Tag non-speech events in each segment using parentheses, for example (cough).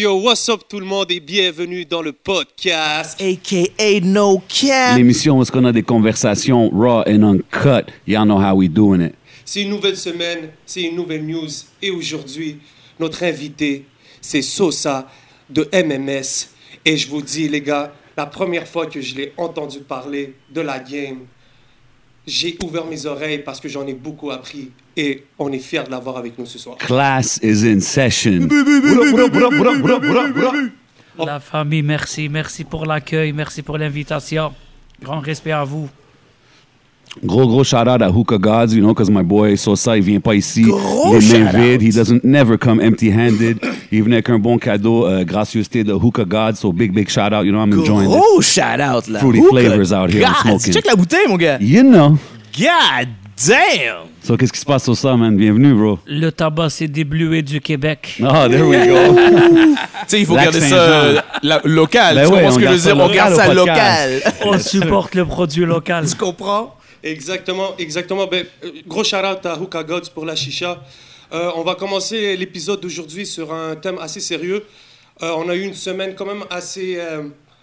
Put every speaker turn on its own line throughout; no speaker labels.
Yo, what's up tout le monde et bienvenue dans le podcast.
AKA No Cap.
L'émission où est-ce qu'on a des conversations raw and uncut. Y'all know how we doing it.
C'est une nouvelle semaine, c'est une nouvelle news et aujourd'hui, notre invité, c'est Sosa de MMS. Et je vous dis les gars, la première fois que je l'ai entendu parler de la game, j'ai ouvert mes oreilles parce que j'en ai beaucoup appris et on est fiers de l'avoir avec nous ce soir.
Class is in session.
La famille, merci. Merci pour l'accueil. Merci pour l'invitation. Grand respect à vous.
Gros, gros shout out à Hookah Gods, you know, because my boy Sosa, il vient pas ici
Gros
les mains vides. He doesn't never come empty handed. Il venait avec un bon cadeau, euh, gracieuseté de Hookah Gods. So big, big shout out. You know, I'm enjoying.
Gros shout out là.
Fruity
Hookah
flavors out here, I'm smoking.
Check la bouteille, mon gars.
You know.
God damn.
So, qu'est-ce qui se passe, Sosa, man? Bienvenue, bro.
Le tabac, c'est déblué du Québec.
Oh, there we go. (laughs)
Tu sais, il faut garder ça euh, la- local.
Ben
tu
ouais,
comprends ce que je veux
ça
dire? On
local
garde ça local.
On supporte le produit local. (laughs)
Tu comprends?
Exactement, exactement. Ben, euh, gros shout out à Hookah Gods pour la chicha. Euh, on va commencer l'épisode d'aujourd'hui sur un thème assez sérieux. Euh, on a eu une semaine quand même assez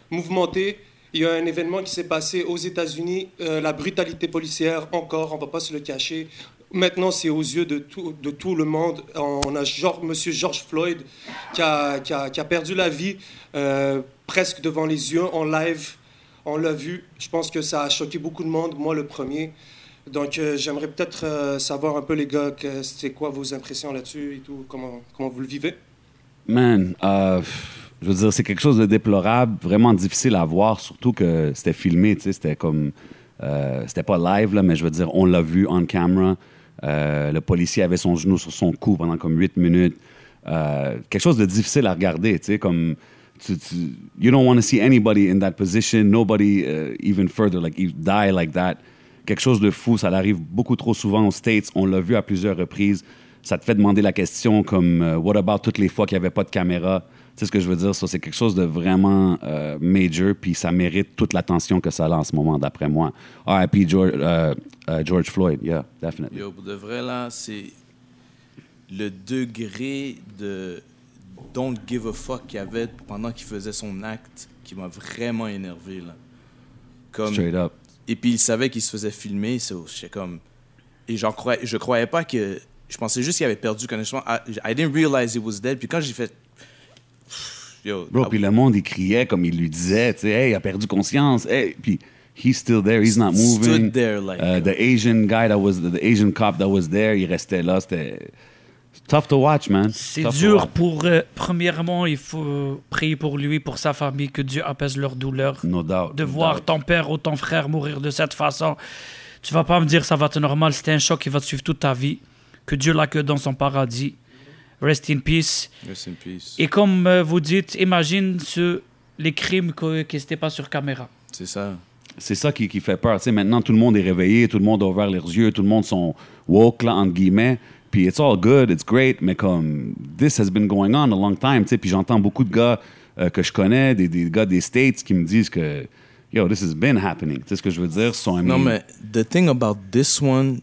mouvementée. Il y a un événement qui s'est passé aux États-Unis, la brutalité policière encore, on va pas se le cacher. Maintenant, c'est aux yeux de tout, de tout le monde. On a George, Monsieur George Floyd qui a, qui a- qui a perdu la vie presque devant les yeux en live. On l'a vu. Je pense que ça a choqué beaucoup de monde, moi le premier. Donc, euh, j'aimerais peut-être euh, savoir un peu, les gars, c'est quoi vos impressions là-dessus et tout, comment, comment vous le vivez?
Man, euh, je veux dire, c'est quelque chose de déplorable, vraiment difficile à voir, surtout que c'était filmé, tu sais, c'était comme... c'était pas live, là, mais je veux dire, on l'a vu on camera. Le policier avait son genou sur son cou pendant comme huit minutes. Quelque chose de difficile à regarder, tu sais, comme... tu- tu- you don't want to see anybody in that position, nobody uh, even further, like, die like that. Quelque chose de fou, ça arrive beaucoup trop souvent aux States, on l'a vu à plusieurs reprises. Ça te fait demander la question comme euh, What about toutes les fois qu'il n'y avait pas de caméra? Tu sais ce que je veux dire? Ça, c'est quelque chose de vraiment euh, major, puis ça mérite toute l'attention que ça a en ce moment, d'après moi. George, euh, euh, George Floyd, yeah, definitely.
Yo, pour de vrai, là, c'est le degré de don't give a fuck qu'il y avait pendant qu'il faisait son acte qui m'a vraiment énervé, là. Comme,
Straight up.
et puis il savait qu'il se faisait filmer, so, comme... Et j'en croyais, je croyais pas que... Je pensais juste qu'il avait perdu connaissance. I, I didn't realize he was dead. Puis quand j'ai fait... Yo,
Bro, puis le monde, il criait comme il lui disait, tu sais, hey, il a perdu conscience, hey, puis he's still there, he's not moving.
Stood there like-
Uh, the Asian guy that was, the Asian cop that was there, il restait là, c'était tough to watch, man.
C'est dur pour. euh, premièrement, il faut prier pour lui, pour sa famille, que Dieu apaise leur douleur.
No doubt.
De
no
voir
doubt.
ton père ou ton frère mourir de cette façon. Tu vas pas me dire ça va être normal, c'était un choc qui va te suivre toute ta vie. Que Dieu l'accueille dans son paradis. Rest in peace.
Rest in peace.
Et comme euh, vous dites, imagine ce, les crimes que, qui n'étaient pas sur caméra.
C'est ça.
C'est ça qui, qui fait peur. Tu sais, maintenant, tout le monde est réveillé, tout le monde a ouvert leurs yeux, tout le monde sont woke, là, entre guillemets. Puis it's all good, it's great, mais comme this has been going on a long time. Tu sais, puis j'entends beaucoup de gars euh, que je connais, des, des gars des States, qui me disent que yo, this has been happening. Tu sais ce que je veux dire?
Non, mais the thing about this one,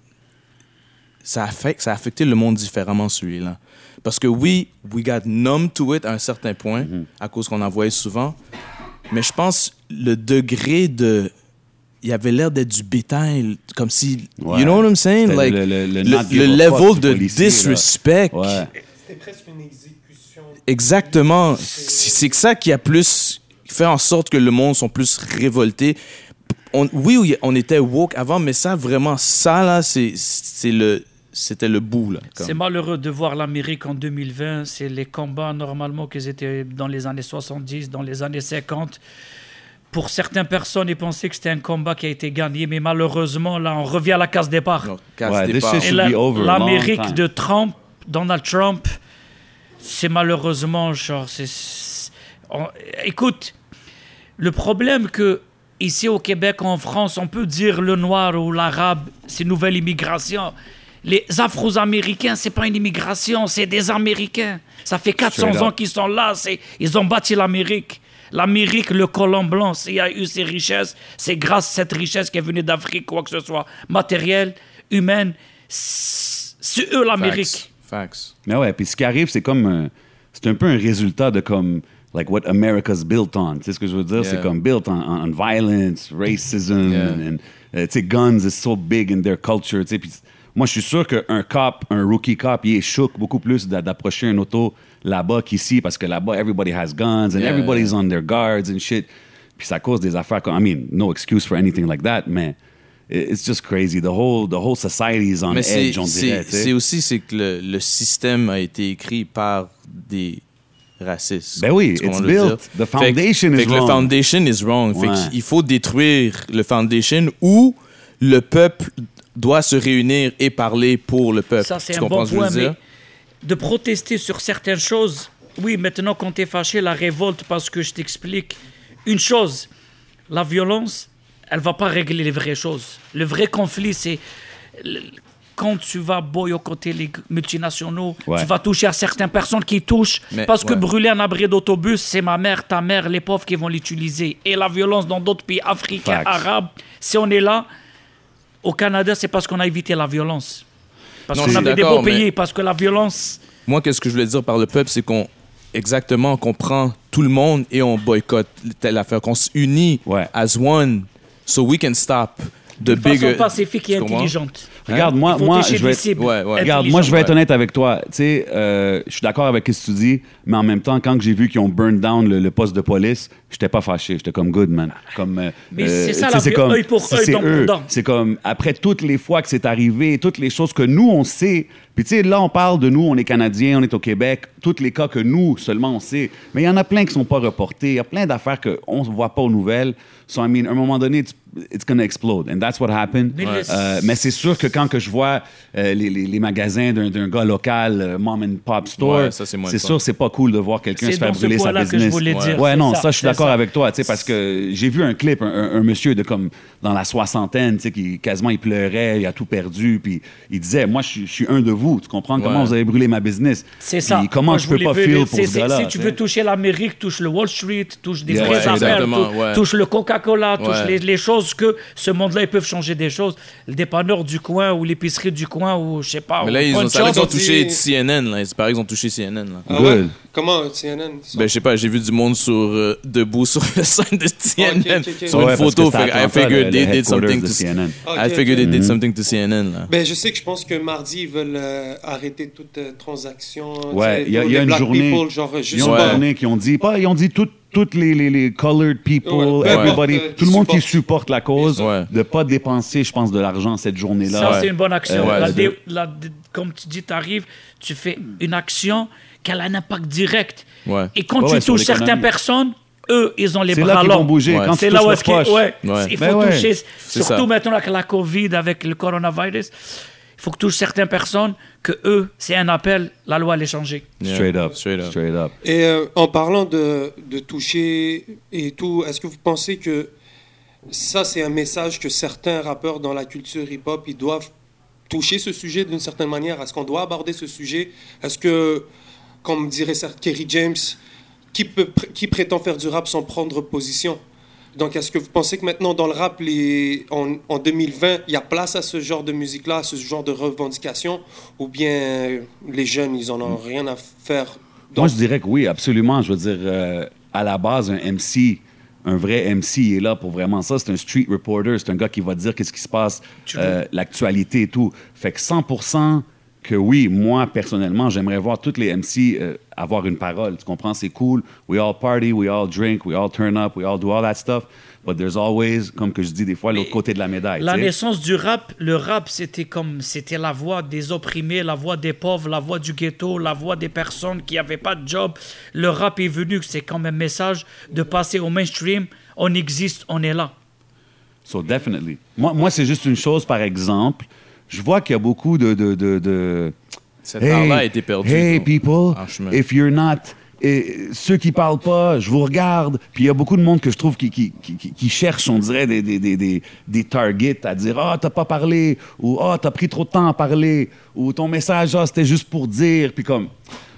ça, affecte, ça a affecté le monde différemment, celui-là. Parce que oui, we got numb to it à un certain point,
Mm-hmm.
à cause qu'on en voyait souvent. Mais je pense le degré de. Il y avait l'air d'être du bétail, comme si.
Ouais.
You know what I'm saying? Like,
le- le-
level de
policier,
disrespect.
Ouais.
C'était presque une exécution.
Exactement. C'est que ça qui a plus fait en sorte que le monde sont plus révoltés. On- oui, on était woke avant, mais ça, vraiment, ça, là, c'est le, c'était le bout.
C'est malheureux de voir l'Amérique en 2020. C'est les combats normalement qu'ils étaient dans les années 70, dans les années 50. Pour certaines personnes, ils pensaient que c'était un combat qui a été gagné, mais malheureusement, là, on revient à la case départ.
Ouais,
Et la- l'Amérique de Trump, Donald Trump, c'est malheureusement genre. c'est- c'est- on- écoute, le problème que ici au Québec, en France, on peut dire le noir ou l'arabe, c'est nouvelle immigration. Les Afro-Américains, c'est pas une immigration, c'est des Américains. Ça fait 400
Straight
ans qu'ils sont là. c'est- Ils ont bâti l'Amérique. L'Amérique, le colon blanc, s'il y a eu ces richesses, c'est grâce à cette richesse qui est venue d'Afrique, quoi que ce soit, matérielle, humaine. C'est eux l'Amérique.
Facts.
Mais ouais, puis ce qui arrive, c'est comme. c'est un peu un résultat de comme like what America's built on. Tu sais ce que je veux dire?
Yeah.
C'est comme built on, on violence, racism,
Yeah.
and, and, uh, tu sais, guns is so big in their culture. Tu sais, puis moi, je suis sûr qu'un cop, un rookie cop, il est choqué beaucoup plus d'a- d'approcher un auto là-bas qu'ici parce que là-bas, everybody has guns and
Yeah,
everybody's on their guards and shit. Puis ça cause des affaires comme, I mean, no excuse for anything like that, mais it- it's just crazy. The whole, the whole society is on
Mais c'est
edge, on dirait.
c'est-
tu sais.
c'est aussi c'est que le, le système a été écrit par des racistes.
Ben oui,
Tu comprends
it's
ce que je veux
built.
dire?
The
Fait que-
foundation
fait
is
que
wrong.
Le foundation is wrong. Fait
Ouais.
qu'il faut détruire le foundation ou le peuple doit se réunir et parler pour le peuple.
Ça, c'est un bon point, mais de protester sur certaines choses, oui, maintenant, quand tu es fâché, la révolte, parce que je t'explique une chose, la violence, elle va pas régler les vraies choses. Le vrai conflit, c'est quand tu vas boycotter les multinationaux,
Ouais.
tu vas toucher à certaines personnes qui touchent,
Mais-
parce que brûler un abri d'autobus, c'est ma mère, ta mère, les pauvres qui vont l'utiliser. Et la violence dans d'autres pays africains,
Facts.
arabes, si on est là, au Canada, c'est parce qu'on a évité la violence. Parce qu'on avait des beaux pays,
mais-
parce que la violence...
Moi, qu'est-ce que je voulais dire par le peuple, c'est qu'on exactement qu'on prend tout le monde et on boycotte telle affaire, qu'on s'unit
Ouais.
as one, so we can stop the
de façon
bigger.
pacifique et intelligente.
Regarde,
Hein?
moi, moi je vais
Ouais, ouais.
Regarde, moi, je vais être honnête avec toi. Tu sais, euh, je suis d'accord avec ce que tu dis, mais en même temps, quand j'ai vu qu'ils ont burn down le, le poste de police, j'étais pas fâché. J'étais comme good, man. Comme, euh,
Mais c'est ça, vie,
comme-
œil pour
c'est-
œil,
c'est. C'est comme, après toutes les fois que c'est arrivé, toutes les choses que nous, on sait. Puis, tu sais, là, on parle de nous, on est Canadiens, on est au Québec, tous les cas que nous, seulement, on sait. Mais il y en a plein qui sont pas reportés. Il y a plein d'affaires qu'on ne voit pas aux nouvelles. So, I mean, à un moment donné, it's, it's gonna explode. And that's what happened.
Mais
Euh, mais c'est sûr que quand que je vois euh, les, les- les magasins d'un gars local, euh, mom and pop store,
Ouais, c'est
sûr c'est pas cool de voir quelqu'un se faire brûler sa
point-là que je
business.
voulais
ouais.
dire,
Ouais, non,
ça,
ça, je suis d'accord avec toi, tu sais, parce que j'ai vu un clip, un, un- un monsieur de comme dans la soixantaine, tu sais, qui quasiment il pleurait, il a tout perdu, puis il disait, moi, je suis- je suis un de vous, tu comprends? Comment vous avez brûlé ma business?
C'est ça.
Puis comment
Moi,
je peux pas feel pour ce gars-là.
Si tu veux toucher l'Amérique, touche le Wall Street, touche des
Yeah,
vraies
ouais,
affaires,
exactement,
tou-
ouais.
touche le Coca-Cola, touche
Ouais.
les, les choses que ce monde-là, ils peuvent changer des choses. Le dépanneur du coin ou l'épicerie du coin ou je sais pas.
Mais là, ils ont, ça, ils touché CNN, là. C'est pareil, ils ont touché CNN, là.
Ah ouais? Comment CNN sont-
Ben, je sais pas, j'ai vu du monde sur, euh, debout (laughs) sur le sign de CNN, sur une photo.
c'est
Fait que I figured they
le
did something
de
to
CNN.
I figured they did something to CNN, là.
Ben, je sais que je pense que mardi, ils veulent euh, arrêter toute euh, transaction.
Ouais, il y a,
pour
il y a
les
une
black
journée.
people, genre,
Ils
juste
ont une
Ouais.
journée qui ont dit, pas, ils ont dit tout- toutes les, les, les colored people,
Ouais,
everybody,
importe,
tout le monde qui supporte la cause,
Ouais.
de pas dépenser, je pense, de l'argent cette journée-là.
Ça,
Ouais.
c'est une bonne action.
Ouais,
La la comme tu dis, tu arrives, tu fais une action qui a un impact direct.
Ouais.
Et quand
Ouais,
tu
ouais,
touches certaines personnes, eux, ils ont les bras longs.
bouger.
Ouais.
Quand
C'est là où est-ce ouais,
Ouais.
il faut
ouais.
toucher, surtout
ça.
maintenant avec la COVID, avec le coronavirus, faut que tu touches certaines personnes que eux, c'est un appel, la loi elle est changée.
Yeah.
Straight up.
Straight up.
Straight up.
Et euh, en parlant de, de toucher et tout, est-ce que vous pensez que ça, c'est un message que certains rappeurs dans la culture hip-hop, ils doivent toucher ce sujet d'une certaine manière? Est-ce qu'on doit aborder ce sujet? Est-ce que, comme dirait Kerry James, qui, peut, qui prétend faire du rap sans prendre position? Donc, est-ce que vous pensez que maintenant, dans le rap, les, en, en 2020, il y a place à ce genre de musique-là, à ce genre de revendication? Ou bien euh, les jeunes, ils en ont rien à faire?
Moi, je dirais que oui, absolument. Je veux dire, euh, à la base, un MC, un vrai MC il est là pour vraiment ça. C'est un street reporter, c'est un gars qui va dire qu'est-ce qui se passe, euh, l'actualité et tout. Fait que 100% que oui, moi, personnellement, j'aimerais voir tous les MC euh, avoir une parole. Tu comprends? C'est cool. We all party, we all drink, we all turn up, we all do all that stuff. But there's always, comme que je dis des fois, l'autre côté de la médaille.
La naissance du rap, le rap, c'était comme, c'était la voix des opprimés, la voix des pauvres, la voix du ghetto, la voix des personnes qui n'avaient pas de job. Le rap est venu, c'est comme un message de passer au mainstream. On existe, on est là.
So definitely. Moi, moi c'est juste une chose, par exemple. Je vois qu'il y a beaucoup de... de, de, de
Cet art-là a été perdu.
Hey,
donc,
people, if you're not... Et ceux qui parlent pas, je vous regarde. Puis il y a beaucoup de monde que je trouve qui, qui, qui, cherche, on dirait, des, des, des, des, des targets à dire Ah, t'as pas parlé, ou Ah, t'as pris trop de temps à parler, ou ton message, ah, c'était juste pour dire. Puis comme,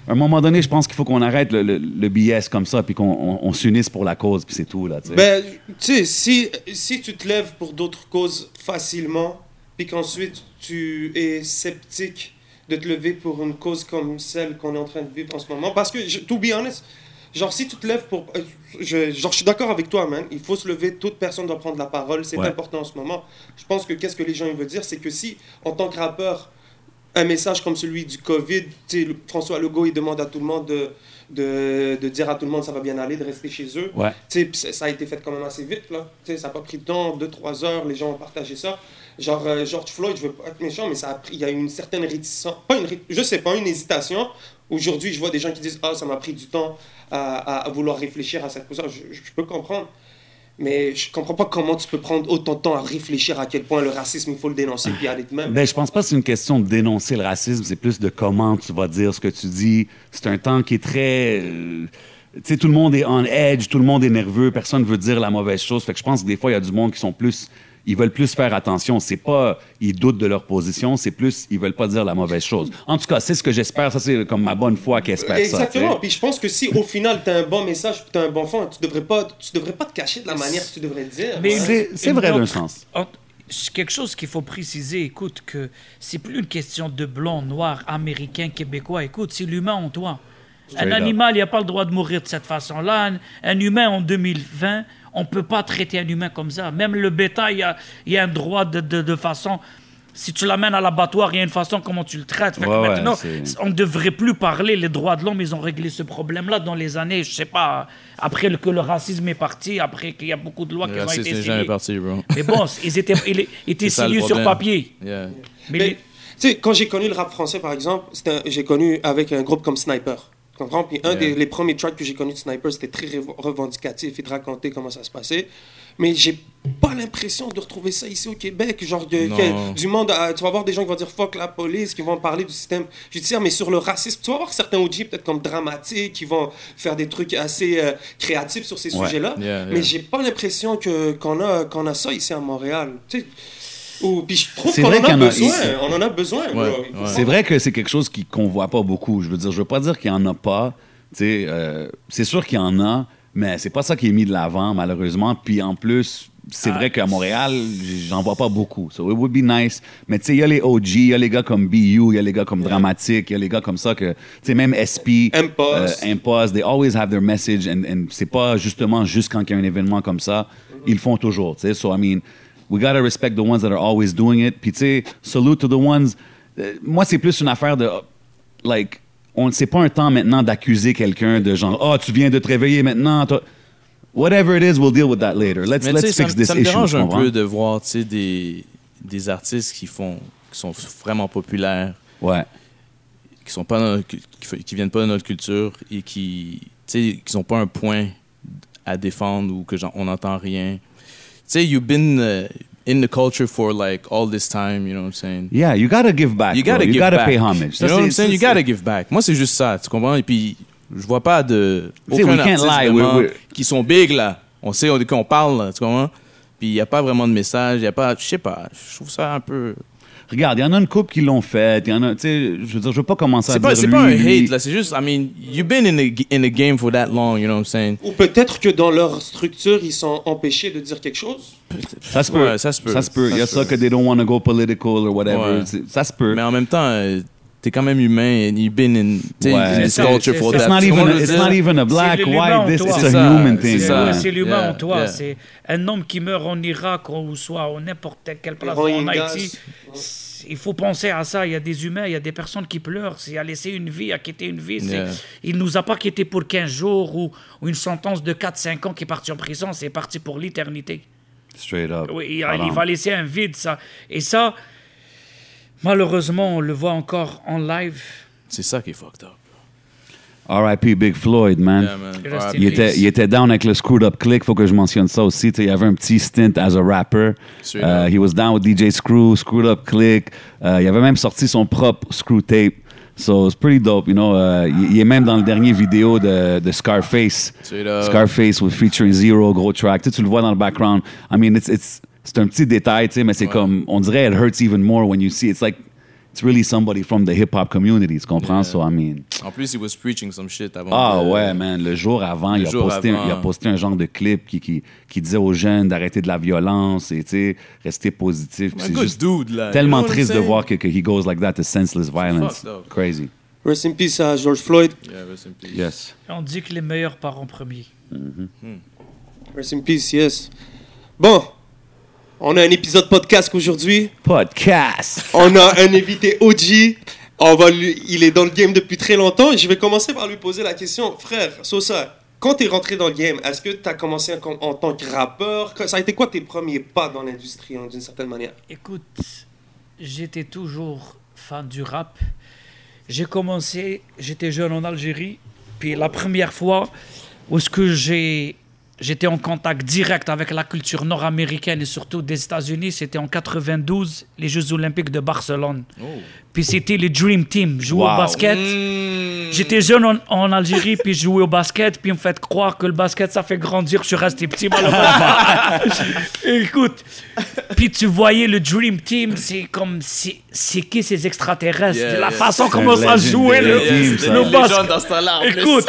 à un moment donné, je pense qu'il faut qu'on arrête le, le, le BS comme ça, puis qu'on on, on s'unisse pour la cause, puis c'est tout, là, tu sais.
Ben, tu sais, si, si tu te lèves pour d'autres causes facilement, puis qu'ensuite tu es sceptique de te lever pour une cause comme celle qu'on est en train de vivre en ce moment? Parce que, to be honest, genre, si tu te lèves pour. euh, Je, genre, je suis d'accord avec toi, man. Il faut se lever, toute personne doit prendre la parole. C'est
Ouais.
important en ce moment. Je pense que qu'est-ce que les gens ils veulent dire, c'est que si, en tant que rappeur, un message comme celui du Covid, François Legault, il demande à tout le monde de, de, de dire à tout le monde ça va bien aller, de rester chez eux.
Ouais.
Ça a été fait quand même assez vite, là. Ça n'a pas pris de temps, 2-3 heures, les gens ont partagé ça. Genre, euh, George Floyd, je veux pas être méchant, mais ça a pris, il y a eu une certaine réticence, pas une, je sais pas, une hésitation. Aujourd'hui, je vois des gens qui disent, ah, ça m'a pris du temps à, vouloir réfléchir à cette position. Je, je peux comprendre. Mais je comprends pas comment tu peux prendre autant de temps à réfléchir à quel point le racisme, il faut le dénoncer puis aller de même.
Ben, je pense pas que c'est une question de dénoncer le racisme, c'est plus de comment tu vas dire ce que tu dis. C'est un temps qui est très. euh, tu sais, tout le monde est on edge, tout le monde est nerveux, personne veut dire la mauvaise chose. Fait que je pense que des fois, il y a du monde qui sont plus. Ils veulent plus faire attention. C'est pas ils doutent de leur position, c'est plus ils veulent pas dire la mauvaise chose. En tout cas, c'est ce que j'espère. Ça, c'est comme ma bonne foi qui espère ça.
Exactement.
tu sais.
Puis je pense que si au final tu as un bon message, tu as un bon fond, tu devrais pas, tu devrais pas te cacher de la manière que tu devrais le dire.
Mais-
Ouais.
C'est vrai d'un sens.
quelque chose qu'il faut préciser, écoute, que c'est plus une question de blanc, noir, américain, québécois. Écoute, c'est l'humain en toi.
Straight
un animal, il n'a pas le droit de mourir de cette façon-là. Un, un humain en 2020, on ne peut pas traiter un humain comme ça. Même le bétail, il y a, y a un droit de, de- de façon. Si tu l'amènes à l'abattoir, il y a une façon comment tu le traites.
Ouais,
maintenant, on ne devrait plus parler les droits de l'homme. Ils ont réglé ce problème-là dans les années, je sais pas, après que le racisme est parti, après qu'il y a beaucoup de lois qui ont été
jamais parti, bro.
Mais bon, ils étaient, ils (laughs) étaient signés sur papier.
Yeah.
Mais,
Mais,
les-
tu sais, quand j'ai connu le rap français, par exemple, j'ai connu avec un groupe comme Sniper. Tu comprends? Puis un
Yeah.
des les premiers tracks que j'ai connu de Sniper, c'était très rev- revendicatif et de raconter comment ça se passait. Mais j'ai pas l'impression de retrouver ça ici au Québec. Genre, que du monde, à- tu vas voir des gens qui vont dire fuck la police, qui vont parler du système judiciaire, mais sur le racisme, tu vas voir certains OG peut-être comme dramatiques, qui vont faire des trucs assez euh, créatifs sur ces
Ouais.
sujets-là.
Yeah,
Mais
yeah.
j'ai pas l'impression qu'on a qu'on a ça ici à Montréal. Tu sais, ou puis je trouve
C'est
qu'on
vrai
en a besoin. On en a besoin.
C'est vrai que c'est quelque chose qui- qu'on voit pas beaucoup. Je veux dire, je veux pas dire qu'il y en a pas. Tu sais, euh, c'est sûr qu'il y en a, mais c'est pas ça qui est mis de l'avant, malheureusement. Puis en plus, c'est vrai qu'à Montréal, j'en vois pas beaucoup. So it would be nice. Mais tu sais, il y a les OG, il y a les gars comme BU, il y a les gars comme Dramatique, il y a les gars comme ça que, tu sais, même SP,
Impulse.
euh, they always have their message. And, and c'est pas justement juste quand il y a un événement comme ça, ils le font toujours. Tu sais, so I mean, we gotta respect the ones that are always doing it. Puis tu sais, salute to the ones. euh, moi, c'est plus une affaire de, like, on c'est pas un temps maintenant d'accuser quelqu'un de genre, oh, tu viens de te réveiller maintenant. toi. Whatever it is, we'll deal with that later. Let's, let's
ça,
fix
me-
this
ça me
issue.
dérange un peu de voir des, des artistes qui, font, qui sont vraiment populaires,
Ouais.
qui sont pas dans- qui, viennent pas de notre culture et qui tu sais, qui n'ont pas un point à défendre ou que j'en- on n'entend rien. Sais, you've been uh, in the culture for like all this time, you know what I'm saying?
Yeah, you gotta give back.
You
bro.
gotta
you
give
gotta
back.
pay homage.
You know what I'm saying? You gotta give back. Moi, c'est juste ça, tu comprends? Et puis, je vois pas de. Aucun
we can't
artiste
lie,
vraiment
we- we-
qui sont big, là. On sait on- qu'on parle, là, tu comprends? Puis, il n'y a pas vraiment de message, il a pas. Je sais pas, je trouve ça un peu.
Regarde, il y en a une couple qui l'ont fait. Il y en a, tu sais, je veux dire, je veux pas commencer à
C'est
dire
pas, c'est pas un hate, là, c'est juste, I mean, you've been in the, in the game for that long, you know what I'm saying?
Ou peut-être que dans leur structure, ils sont empêchés de dire quelque chose?
Ça se peut.
Ouais, ça se peut.
Ça se peut. Il y a
Ça
que they don't want to go political or whatever.
Ouais.
Ça se peut.
Mais en même temps, euh, t'es quand même humain and you've been in,
Ouais.
this
C'est
culture
c'est
for that.
It's not even, it's not a black, white,
en
this,
C'est
a human
c'est
thing.
C'est c'est l'humain en toi. C'est un homme qui meurt en Irak ou soit en n'importe quelle place en. Haïti. c'est- Il faut penser à ça. Il y a des humains, il y a des personnes qui pleurent. Il a laissé une vie, a quitté une vie. c'est-
Yeah.
Il nous a pas quitté pour 15 jours ou, ou une sentence de 4-5 ans qui est parti en prison. C'est parti pour l'éternité.
Straight up.
Oui, il, il va laisser un vide, ça. Et ça, malheureusement, on le voit encore en live.
C'est ça qui est fucked up.
R.I.P. Big Floyd, man.
Yeah, man.
Il était, il était down avec le Screwed Up Click, faut que je mentionne ça aussi. Tu sais, il y avait un petit stint as a rapper.
Straight
Uh,
up.
he was down with DJ Screw, Screwed Up Click. Uh, il avait même sorti son propre Screw Tape. So it's pretty dope, you know. Uh, il, est même dans le dernier vidéo de, de Scarface.
Straight up.
Scarface with featuring Zero, gros track. Tu le vois dans le background. I mean, it's, it's, c'est un petit détail, tu sais, mais c'est
Ouais.
comme, on dirait it hurts even more when you see. It's like, it's really somebody from the hip-hop community, tu comprends? So, I mean...
En plus, he was preaching some shit avant.
Ah
de-
ouais, man. Le jour avant,
Le
il, a
jour
posté,
avant.
il a posté un genre de clip qui, qui, qui disait aux jeunes d'arrêter de la violence et, tu sais, rester positif.
Un
C'est juste
dude, là.
tellement
You know what
triste de voir que, que he goes like that to senseless violence. Crazy.
Rest in peace à George Floyd.
Yeah, rest in peace.
Yes.
On dit que les meilleurs partent en premier.
Rest in peace, yes. Bon, on a un épisode podcast aujourd'hui.
Podcast.
On a un invité OG. On va lui, il est dans le game depuis très longtemps. Je vais commencer par lui poser la question. Frère, Sosa, quand tu es rentré dans le game, est-ce que tu as commencé en, en tant que rappeur? Ça a été quoi tes premiers pas dans l'industrie, hein, d'une certaine manière?
Écoute, j'étais toujours fan du rap. J'ai commencé, j'étais jeune en Algérie, puis la première fois où ce que j'ai j'étais en contact direct avec la culture nord-américaine et surtout des États-Unis, c'était en 92, les Jeux Olympiques de Barcelone. Puis c'était les Dream Team, jouer
Wow.
au basket. J'étais jeune en, en Algérie, puis je jouais au basket, puis on me fait croire que le basket, ça fait grandir. Je suis resté petit, malheureusement. (laughs) Écoute, puis tu voyais le Dream Team, c'est comme, c'est qui ces extraterrestres?
Yeah,
La
yeah.
façon comment ça jouait le, le
Les
basket.
dans ce.
Écoute,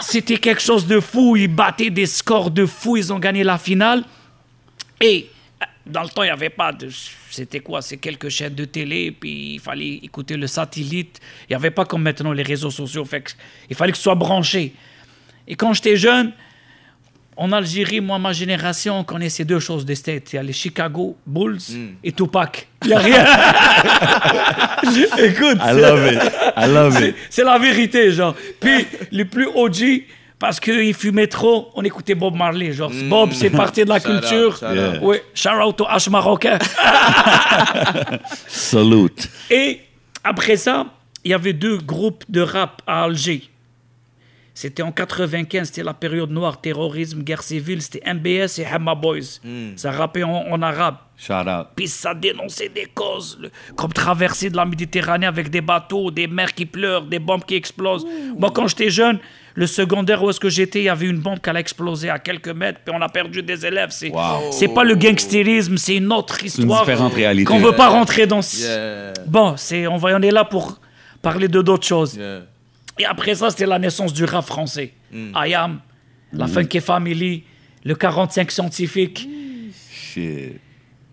c'était quelque chose de fou. Ils battaient des scores de fou. Ils ont gagné la finale. Et euh, dans le temps, il n'y avait pas de. C'était quoi? C'est quelques chaînes de télé, puis il fallait écouter le satellite. Il n'y avait pas comme maintenant les réseaux sociaux. Fait que il fallait que ce soit branché. Et quand j'étais jeune, en Algérie, moi, ma génération, on connaissait deux choses des States. Il y a les Chicago Bulls et Tupac. Il n'y a rien. (laughs) Écoute.
I love it. I love it.
C'est la vérité, genre. Puis, les plus OG, parce qu'ils fumaient trop, on écoutait Bob Marley. Genre, Bob, c'est (laughs) parti de la
Shout out,
culture.
shout out.
Yeah.
Oui, shout out au H marocain. (laughs)
Salute.
Et après ça, il y avait deux groupes de rap à Alger. C'était en 95, c'était la période noire, terrorisme, guerre civile. C'était MBS et Hamma Boys. Ça rappait en, en arabe.
Shout out.
Puis ça dénonçait des causes, le- comme traverser de la Méditerranée avec des bateaux, des mers qui pleurent, des bombes qui explosent. Moi, quand j'étais jeune, le secondaire où est-ce que j'étais, il y avait une bombe qui allait exploser à quelques mètres, puis on a perdu des élèves. C'est
Wow.
c'est pas le gangstérisme, c'est une autre
une
histoire.
différente réalité.
Qu'on veut pas rentrer dans.
Yeah.
Bon, c'est on va on est là pour parler de d'autres choses.
Yeah.
Et après ça, c'était la naissance du rap français. I Am, la Funky Family, le 45 scientifique.
Shit.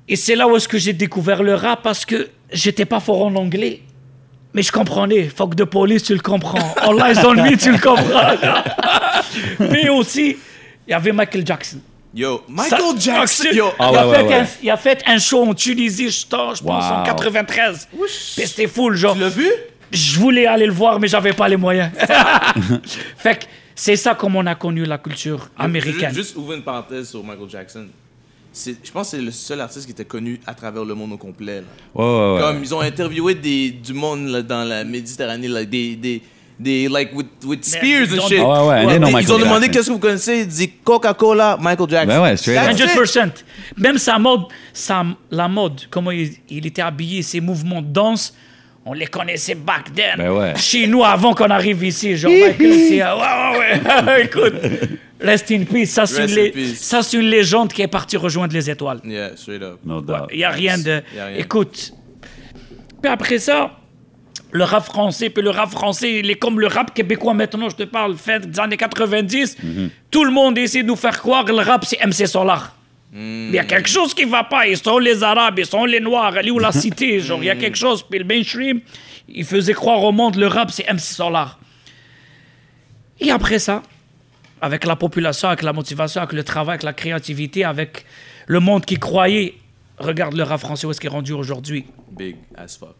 Et c'est là où est-ce que j'ai découvert le rap parce que j'étais pas fort en anglais. Mais je comprenais. Fuck de police, tu le comprends. All eyes on me, tu le comprends. (laughs) Mais aussi, il y avait Michael Jackson.
Yo, Michael
Ça-
Jackson. Yo,
Ah
il, a
ouais,
fait
ouais,
Un, il a fait un show en Tunisie, je, pense, je pense, en
Wow.
93. Puis c'était full, genre.
tu l'as vu?
Je voulais aller le voir, mais j'avais pas les moyens. (laughs) fait que c'est ça comme on a connu la culture américaine.
Juste, juste ouvrir une parenthèse sur Michael Jackson. Je pense que c'est le seul artiste qui était connu à travers le monde au complet. là.
Ouais, ouais, ouais.
Comme ils ont interviewé des, du monde là, dans la Méditerranée, là, des, des, des, like, with, with spears and shit.
Ah ouais, ouais,
ils
Michael
ont demandé qu'est-ce que vous connaissez, ils disent Coca-Cola, Michael Jackson.
Ben ouais, straight
That's
up.
it.
100%. Même sa mode, sa, la mode, comment il, il était habillé, ses mouvements de danse, on les connaissait back then.
Ben ouais.
Chez nous, avant qu'on arrive ici, genre Michael, euh, ouais, ouais, ouais. (laughs) Écoute, rest in peace. Ça, c'est une, légende qui est partie rejoindre les étoiles.
Yeah, straight up.
No doubt.
Il n'y a rien de...
Y a rien.
Écoute, puis après ça, le rap français, puis le rap français, il est comme le rap québécois maintenant, je te parle, fin des années 90. Tout le monde essaie de nous faire croire que le rap, c'est MC Solar. Il y a quelque chose qui va pas. Ils sont les Arabes, ils sont les Noirs, allez où la (laughs) cité, genre, il y a quelque chose. Puis le mainstream, il faisait croire au monde, le rap, c'est MC Solar. Et après ça, avec la population, avec la motivation, avec le travail, avec la créativité, avec le monde qui croyait, regarde le rap français où est-ce qu'il est rendu aujourd'hui?
Big as fuck.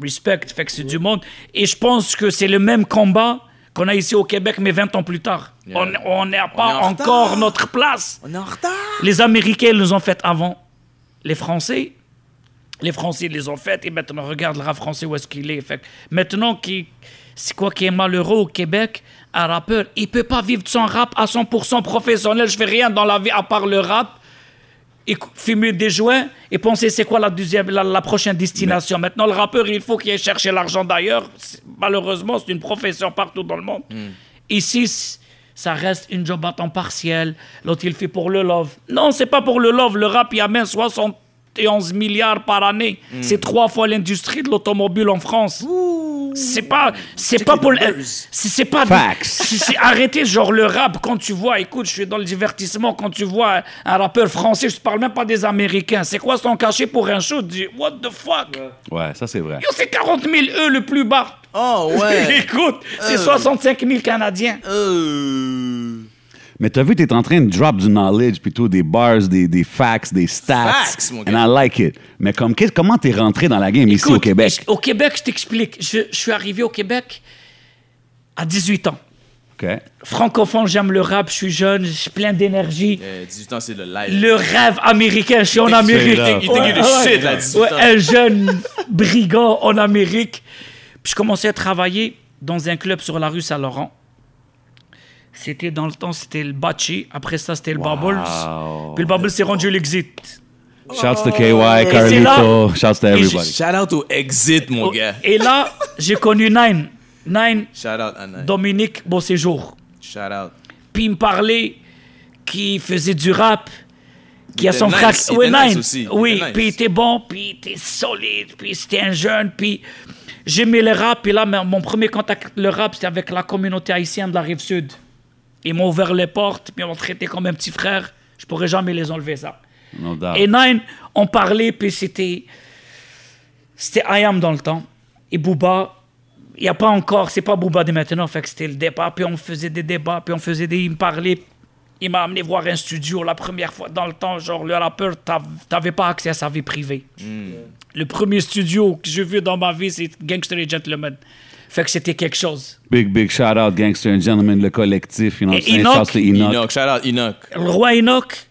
Respect, fait que c'est du monde. Et je pense que c'est le même combat qu'on a ici au Québec, mais 20 ans plus tard.
Yeah.
On- n'a pas
en
encore notre place.
On est en retard.
Les Américains nous ont fait avant. Les Français, les Français les ont fait. Et maintenant, regarde le rap français où est-ce qu'il est. Fait maintenant, qui, c'est quoi qui est malheureux au Québec? Un rappeur, il peut pas vivre de son rap à 100% professionnel. Je fais rien dans la vie à part le rap. Et cou- fumer des joints et penser c'est quoi la deuxième la, la prochaine destination. Maintenant le rappeur il faut qu'il aille chercher l'argent d'ailleurs. Malheureusement c'est une profession partout dans le monde. Ici c- ça reste une job à temps partiel. L'autre il fait pour le love. Non c'est pas pour le love. Le rap il amène 60 71 milliards par année. C'est trois fois l'industrie de l'automobile en France. C'est pas, c'est pas pour, c'est pas. C'est- arrêtez genre le rap quand tu vois. Écoute, je suis dans le divertissement quand tu vois un rappeur français. Je parle même pas des Américains. C'est quoi son cachet pour un show? Dis, What the fuck?
Ouais, ça c'est vrai.
C'est 40 000 eux le plus bas.
Oh, ouais. (laughs)
Écoute, c'est
Euh.
65 000 Canadiens.
Euh,
Mais t'as vu, t'es en train de drop du knowledge, plutôt des bars, des, des facts, des stats.
Facts, mon gars.
And I like it. Mais comme, qu'est- comment t'es rentré dans la game ici au Québec?
je- Au Québec, je t'explique. Je, je suis arrivé au Québec à 18 ans.
OK.
Francophone, j'aime le rap, je suis jeune, je suis plein d'énergie.
euh, 18 ans, c'est le live.
Le rêve américain, je suis en Amérique.
you're the shit, là, 18
Ouais,
ans.
un jeune brigand en Amérique. Puis je commençais à travailler dans un club sur la rue Saint-Laurent. C'était dans le temps, c'était le Bachi. Après ça, c'était le Bubbles. Puis le Bubbles s'est rendu l'exit.
Shouts to KY, Carlito. Shouts to
Et
everybody.
Shout out au Exit, mon gars.
Et là, j'ai connu Nine. Nine,
Shout out, Anna.
Dominique Beauséjour.
Shout out.
Puis il me parlait qu'il faisait du rap, qu'il a son
nice,
frère. Oui,
nice
Nine.
aussi,
Oui,
nice.
puis il était bon, puis il était solide, puis c'était un jeune, puis j'aimais le rap. Puis là, mon premier contact le rap, c'était avec la communauté haïtienne de la rive sud. Ils m'ont ouvert les portes, puis ils m'ont traité comme un petit frère. Je pourrais jamais les enlever, ça.
No doubt.
Et Nine, on parlait, puis c'était. C'était IAM dans le temps. Et Booba, il n'y a pas encore, c'est pas Booba de maintenant, fait que c'était le débat, puis on faisait des débats, puis on faisait des. Il me parlait. Il m'a amené voir un studio la première fois dans le temps. Genre, le rappeur, t'av- t'avais pas accès à sa vie privée. Le premier studio que j'ai vu dans ma vie, c'est Gangster et Gentleman. Fait que c'était quelque chose.
Big, big shout out, Gangster and Gentlemen, le collectif. You know
Et? Enoch-
shout out Enoch.
Le roi Enoch,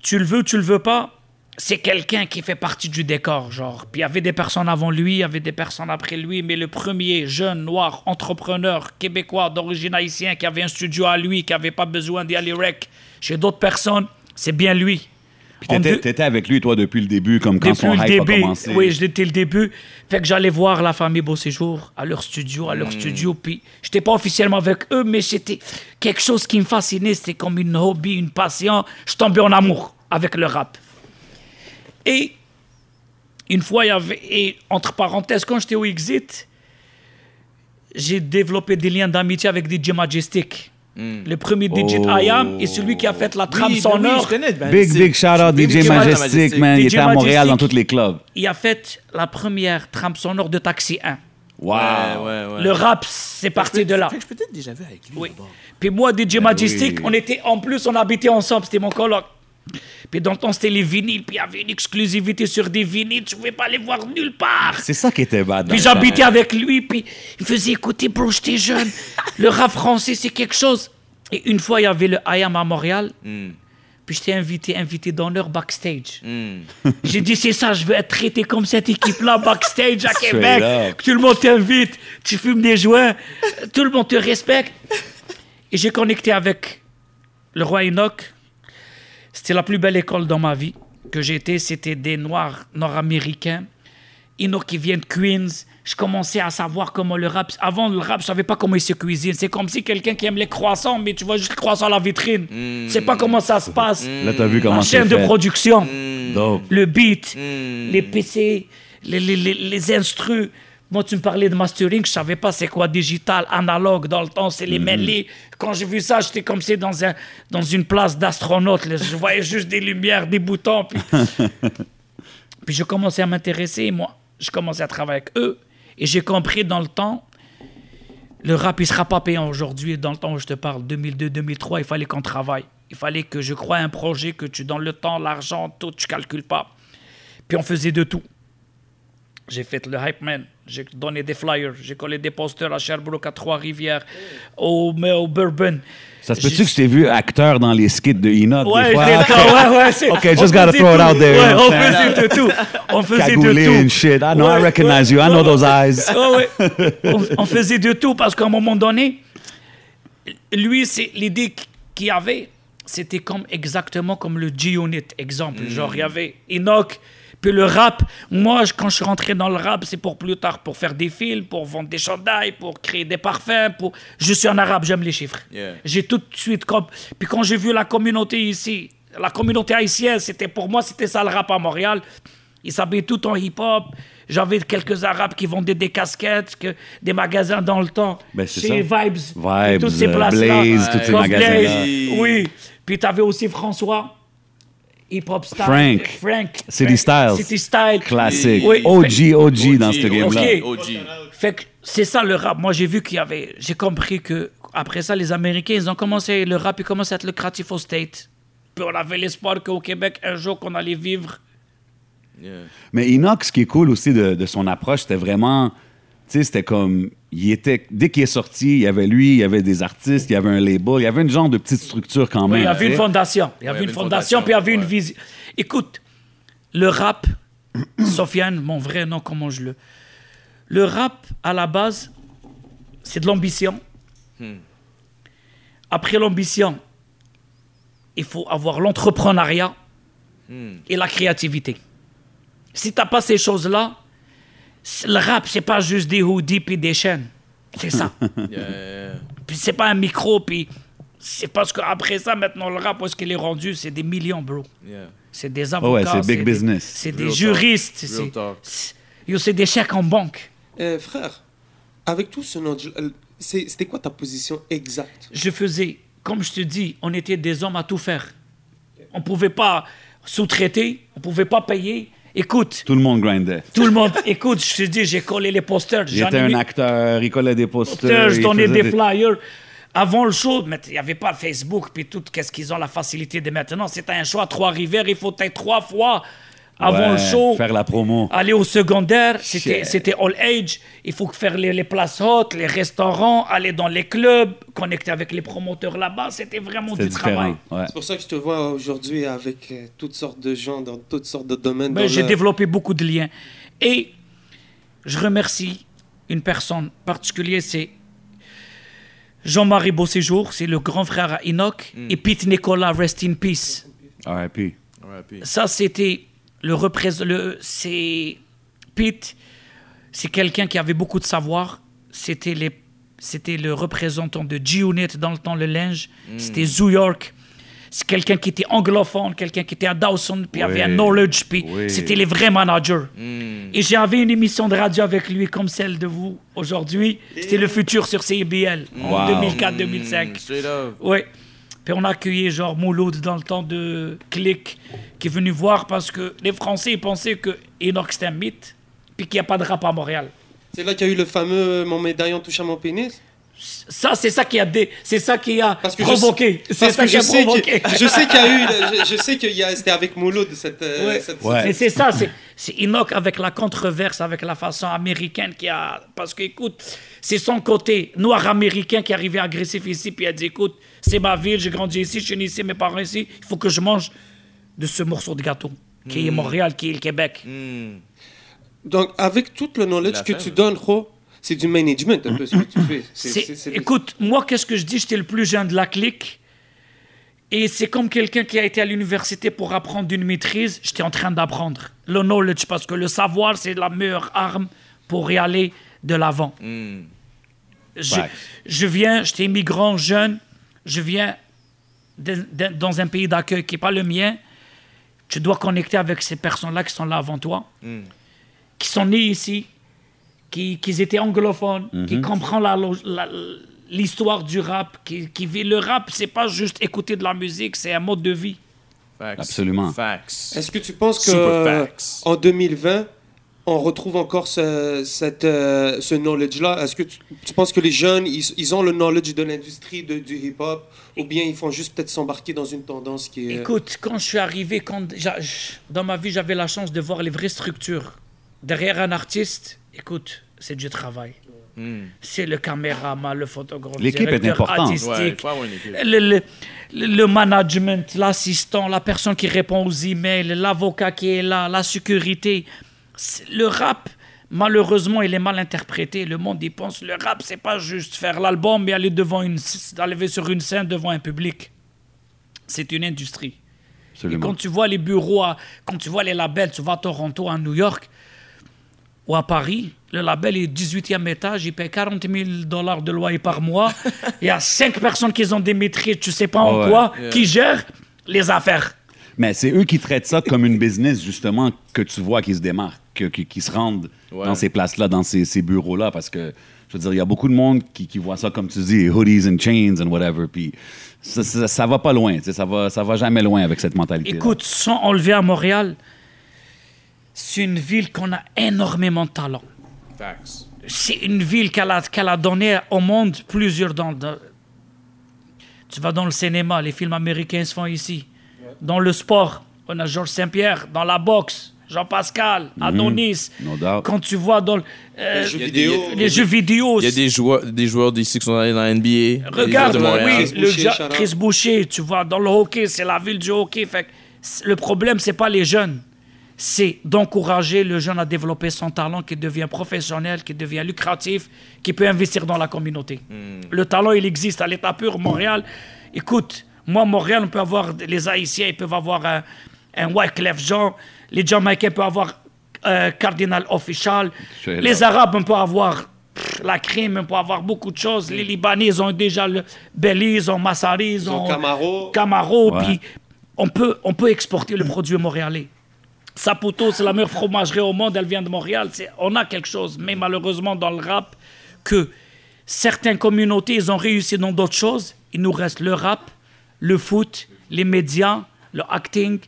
tu le veux, tu le veux pas, c'est quelqu'un qui fait partie du décor, genre. Puis il y avait des personnes avant lui, il y avait des personnes après lui, mais le premier jeune noir entrepreneur québécois d'origine haïtienne qui avait un studio à lui, qui avait pas besoin d'y aller rec chez d'autres personnes, c'est bien lui.
Puis t'étais,
deux-
t'étais avec lui, toi, depuis le début, comme quand
depuis
son
le
hype
début,
a commencé.
oui, j'étais le début. Fait que j'allais voir la famille Beau Séjour à leur studio, à leur
Hmm.
studio. Puis j'étais pas officiellement avec eux, mais c'était quelque chose qui me fascinait. C'était comme une hobby, une passion. Je tombais en amour avec le rap. Et une fois, il y avait, et entre parenthèses, quand j'étais au Exit, j'ai développé des liens d'amitié avec DJ Majestic. Le premier DJ
Oh.
I Am et celui qui a fait la trame
Oui,
sonore.
oui, je connais, ben,
Big, big shout out DJ Majestic, man. Il était à Montréal dans
Majestic.
tous les clubs.
Il a fait la première trame sonore de Taxi 1.
Wow.
Ouais, ouais, ouais.
Le rap, c'est parti de là.
Je peut-être déjà vu avec lui.
Oui. Puis moi, DJ Majestic,
oui.
on était, en plus, on habitait ensemble, c'était mon coloc. Puis dans le temps, c'était les vinyles, puis il y avait une exclusivité sur des vinyles, je pouvais pas les voir nulle part.
C'est ça qui était bad.
Puis
temps.
j'habitais avec lui, puis il faisait écouter, bro, j'étais jeune. (laughs) Le rap français, c'est quelque chose. Et une fois, il y avait le IAM à Montréal, puis j'étais invité, invité d'honneur backstage. (laughs) J'ai dit, c'est ça, je veux être traité comme cette équipe-là backstage à Québec. tout le monde t'invite, tu fumes des joints, tout le monde te respecte. Et j'ai connecté avec le roi Enoch. C'était la plus belle école dans ma vie que j'ai été. C'était des Noirs nord-américains. Enoch qui vient de Queens. Je commençais à savoir comment le rap. Avant le rap, je savais pas comment il se cuisine. C'est comme si quelqu'un qui aime les croissants, mais tu vois juste les croissants à la vitrine. Tu sais pas comment ça se passe.
Là, t'as vu comment
La chaîne de
fait.
production,
Dope.
le beat, les PC, les, les, les, les instrus. Moi, tu me parlais de mastering, je savais pas c'est quoi digital, analogue. Dans le temps, c'est les mêlés. Quand j'ai vu ça, j'étais comme si dans, un, dans une place d'astronaute. Je voyais juste des lumières, des boutons. Puis, (laughs) puis je commençais à m'intéresser. Moi, je commençais à travailler avec eux. Et j'ai compris dans le temps, le rap, il sera pas payant aujourd'hui. Dans le temps où je te parle, 2002-2003, il fallait qu'on travaille. Il fallait que je croie à un projet, que tu donnes le temps, l'argent, tout, tu calcules pas. Puis on faisait de tout. J'ai fait le Hype Man, j'ai donné des flyers, j'ai collé des posters à Sherbrooke, à Trois-Rivières, au, au Bourbon.
Ça se peut-tu que je t'ai vu acteur dans les skits de Enoch
Ouais,
des fois?
l'ai ouais, ouais, c'est-
Ok, just gotta throw it out there,
Ouais, on faisait de tout. On faisait
Cagoulé
de tout.
and shit. I know, I
Ouais,
recognize you. I know
ouais,
those
ouais.
eyes.
Ouais, ouais. on, on faisait de tout parce qu'à un moment donné, lui, c'est l'idée qu'il avait, c'était comme exactement comme le G-Unit, exemple. Genre, il y avait Enoch, puis le rap. Moi, quand je suis rentré dans le rap, c'est pour plus tard, pour faire des films, pour vendre des chandails, pour créer des parfums. Pour... Je suis un arabe, j'aime les chiffres.
Yeah.
J'ai tout de suite comme. Puis quand j'ai vu la communauté ici, La communauté haïtienne, c'était pour moi, c'était ça le rap à Montréal. Ils s'habillaient tout en hip-hop. J'avais quelques Arabes qui vendaient des casquettes, que, des magasins dans le temps.
Ben, c'est
chez
ça.
Vibes.
Vibes,
toutes ces
euh,
places-là.
Blaze, tous ces magasins-là.
Blaze, Oui. Puis tu avais aussi François, hip-hop style.
Frank.
Frank.
City
Frank.
Styles.
City Style.
Classique.
Oui.
OG, OG dans ce game-là.
Ok.
OG.
Fait que c'est ça le rap. Moi, j'ai vu qu'il y avait. J'ai compris que après ça, les Américains, ils ont commencé. Le rap, il commence à être lucratif au State. Puis on avait l'espoir qu'au Québec, un jour, qu'on allait vivre.
Yeah.
Mais Enoch, ce qui est cool aussi de, de son approche, c'était vraiment. Tu sais, c'était comme. Il était, dès qu'il est sorti, il y avait lui, il y avait des artistes, il y avait un label, il y avait une genre de petite structure quand
Oui,
même.
il y avait une fondation. Il y
Ouais,
avait une fondation, puis il y avait une
ouais.
vision. Écoute, le rap, (clears throat) Sofiane, mon vrai nom, comment je le. Le rap, à la base, c'est de l'ambition. Après l'ambition, il faut avoir l'entrepreneuriat et la créativité. Si tu n'as pas ces choses-là, le rap, c'est pas juste des hoodies puis des chaînes. C'est ça. (laughs)
Yeah, yeah,
Puis c'est pas un micro, puis c'est parce qu'après ça, maintenant, le rap, où est-ce qu'il est rendu? C'est des millions, bro.
yeah.
C'est des
Oh
avocats.
ouais, c'est big
des-
business.
C'est des juristes. C'est- des chèques en banque.
Euh, frère, avec tout ce nom, euh, c'est- c'était quoi ta position exacte?
Je faisais, comme je te dis, on était des hommes à tout faire. On pouvait pas sous-traiter, on pouvait pas payer. Écoute,
Tout le monde grindait.
tout le monde, écoute, je te dis, j'ai collé les posters.
Il
j'en
était
ai
un acteur, il collait des posters.
je donnais des flyers. Avant le show, il n'y avait pas Facebook, puis tout, qu'est-ce qu'ils ont la facilité de maintenant. C'était un show à Trois-Rivières, il faut être trois fois avant
Ouais,
le show.
Faire la promo.
Aller au secondaire, c'était c'était all age. Il faut faire les, les places hautes, les restaurants, aller dans les clubs, connecter avec les promoteurs là-bas. C'était vraiment
C'était
du travail.
différent. Ouais.
C'est pour ça que je te vois aujourd'hui avec euh, toutes sortes de gens dans toutes sortes de domaines.
Ben, J'ai
le-
développé beaucoup de liens. Et je remercie une personne particulière, c'est Jean-Marie Beauséjour, c'est le grand frère à Enoch, et Pete Nicolas, rest in peace.
R.I.P.
Ça, c'était le. Le, c'est Pete, c'est quelqu'un qui avait beaucoup de savoir. C'était les, c'était le représentant de G-Unit dans le temps le linge. C'était Zoo York. C'est quelqu'un qui était anglophone, quelqu'un qui était à Dawson, puis avait un knowledge, puis
Oui.
c'était les vrais managers. Et j'avais une émission de radio avec lui comme celle de vous aujourd'hui. C'était le futur sur CIBL en
Wow.
2004-2005.
Mm, Straight up.
Oui. Puis on a accueilli genre Mouloud dans le temps de Click, qui est venu voir parce que les Français ils pensaient que Enoch c'était un mythe, puis qu'il n'y a pas de rap à Montréal.
C'est là qu'il y a eu le fameux euh, Mon médaillon touche à mon pénis?
Ça, c'est ça qui a, dé- c'est ça qui a
Parce que je
provoqué. C'est ça
que
qui a
sais
provoqué.
que- je sais qu'il y a eu, je, je sais qu'il y a, c'était avec Mouloud cette, euh,
Ouais.
cette-
Ouais.
Mais c'est ça, c'est, c'est Enoch avec la controverse, avec la façon américaine qui a. Parce que, écoute, c'est son côté noir américain qui est arrivé agressif ici, puis il a dit écoute, c'est ma ville, j'ai grandi ici, je suis né ici, mes parents ici, il faut que je mange de ce morceau de gâteau, qui est Montréal, qui est le Québec.
Mm.
Donc, avec tout le knowledge
La
que tu donnes, Ro, c'est du management un peu ce que tu (coughs) fais. C'est-
C'est-
c'est- c'est-
écoute, moi, qu'est-ce que je dis? J'étais le plus jeune de la clique. Et c'est comme quelqu'un qui a été à l'université pour apprendre une maîtrise. J'étais en train d'apprendre le knowledge parce que le savoir, c'est la meilleure arme pour y aller de l'avant.
Mm.
Je,
Facts.
je viens, j'étais immigrant jeune, je viens de- de- dans un pays d'accueil qui n'est pas le mien. Tu dois connecter avec ces personnes-là qui sont là avant toi,
Mm.
qui sont nées ici, qui, qui étaient anglophones, qui comprennent l'histoire du rap, qui, qui vit le rap, c'est pas juste écouter de la musique, c'est un mode de vie.
Facts.
Absolument.
Facts.
Est-ce que tu penses que en 2020, on retrouve encore ce, cette, euh, ce knowledge-là Est-ce que tu, tu penses que les jeunes, ils, ils ont le knowledge de l'industrie de- du hip-hop ou bien ils font juste peut-être s'embarquer dans une tendance qui est...
Écoute, quand je suis arrivé, quand dans ma vie, j'avais la chance de voir les vraies structures. Derrière un artiste, écoute, c'est du travail.
Mm.
C'est le caméraman, le photographe, le
L'équipe est
directeur
importante.
artistique,
Ouais,
le- le management, l'assistant, la personne qui répond aux emails, l'avocat qui est là, la sécurité. Le rap, malheureusement, il est mal interprété. Le monde y pense. Le rap, c'est pas juste faire l'album et aller devant une, aller sur une scène devant un public. C'est une industrie. Et quand tu vois les bureaux, à- quand tu vois les labels, tu vas à Toronto, à New York ou à Paris, le label est 18e étage, il paye 40 000 dollars de loyer par mois. (laughs) Il y a cinq personnes qui ont des maîtrises, tu sais pas en
Ouais.
quoi,
Yeah.
qui gèrent les affaires.
Mais c'est eux qui traitent ça comme une business, justement, que tu vois qui se démarquent, que- qui, qui se rendent
Ouais.
dans ces places-là, dans ces, ces bureaux-là. Parce que, je veux dire, il y a beaucoup de monde qui, qui voit ça, comme tu dis, hoodies and chains and whatever. Puis ça, ça, ça va pas loin. Ça va, ça va jamais loin avec cette mentalité.
Écoute, sans enlever à Montréal, c'est une ville qu'on a énormément de talent.
Facts.
C'est une ville qu'elle a, a donné au monde plusieurs dans, dans- Tu vas dans le cinéma, les films américains se font ici. Dans le sport, on a Georges Saint-Pierre. Dans la boxe, Jean-Pascal, Adonis.
No doubt.
Quand tu vois dans euh,
Les jeux vidéo.
des-
les jeux vidéo,
Il y a des joueurs, des joueurs d'ici qui sont allés dans la NBA.
Regarde, oui,
Chris
le
Boucher,
ja-. Chris Boucher, tu vois, dans le hockey, c'est la ville du hockey. Fait le problème, c'est pas les jeunes. C'est d'encourager le jeune à développer son talent, qui devient professionnel, qui devient lucratif, qui peut investir dans la communauté. Le talent, il existe à l'état pur. Montréal, écoute, moi, Montréal, on peut avoir, les Haïtiens, ils peuvent avoir un, un Wyclef Jean, les Jamaïcains peuvent avoir euh, Cardinal Official, les. Arabes, on peut avoir pff, la crime, on peut avoir beaucoup de choses. Les Libanais, ils ont déjà le Belize, ils ont Massari, ils
ont Camaro.
Camaro,
Ouais.
puis on peut, on peut exporter le produit montréalais. Saputo, c'est la meilleure fromagerie au monde, elle vient de Montréal. C'est- On a quelque chose, mais malheureusement dans le rap, que certaines communautés, ils ont réussi dans d'autres choses. Il nous reste le rap, le foot, les médias, le acting,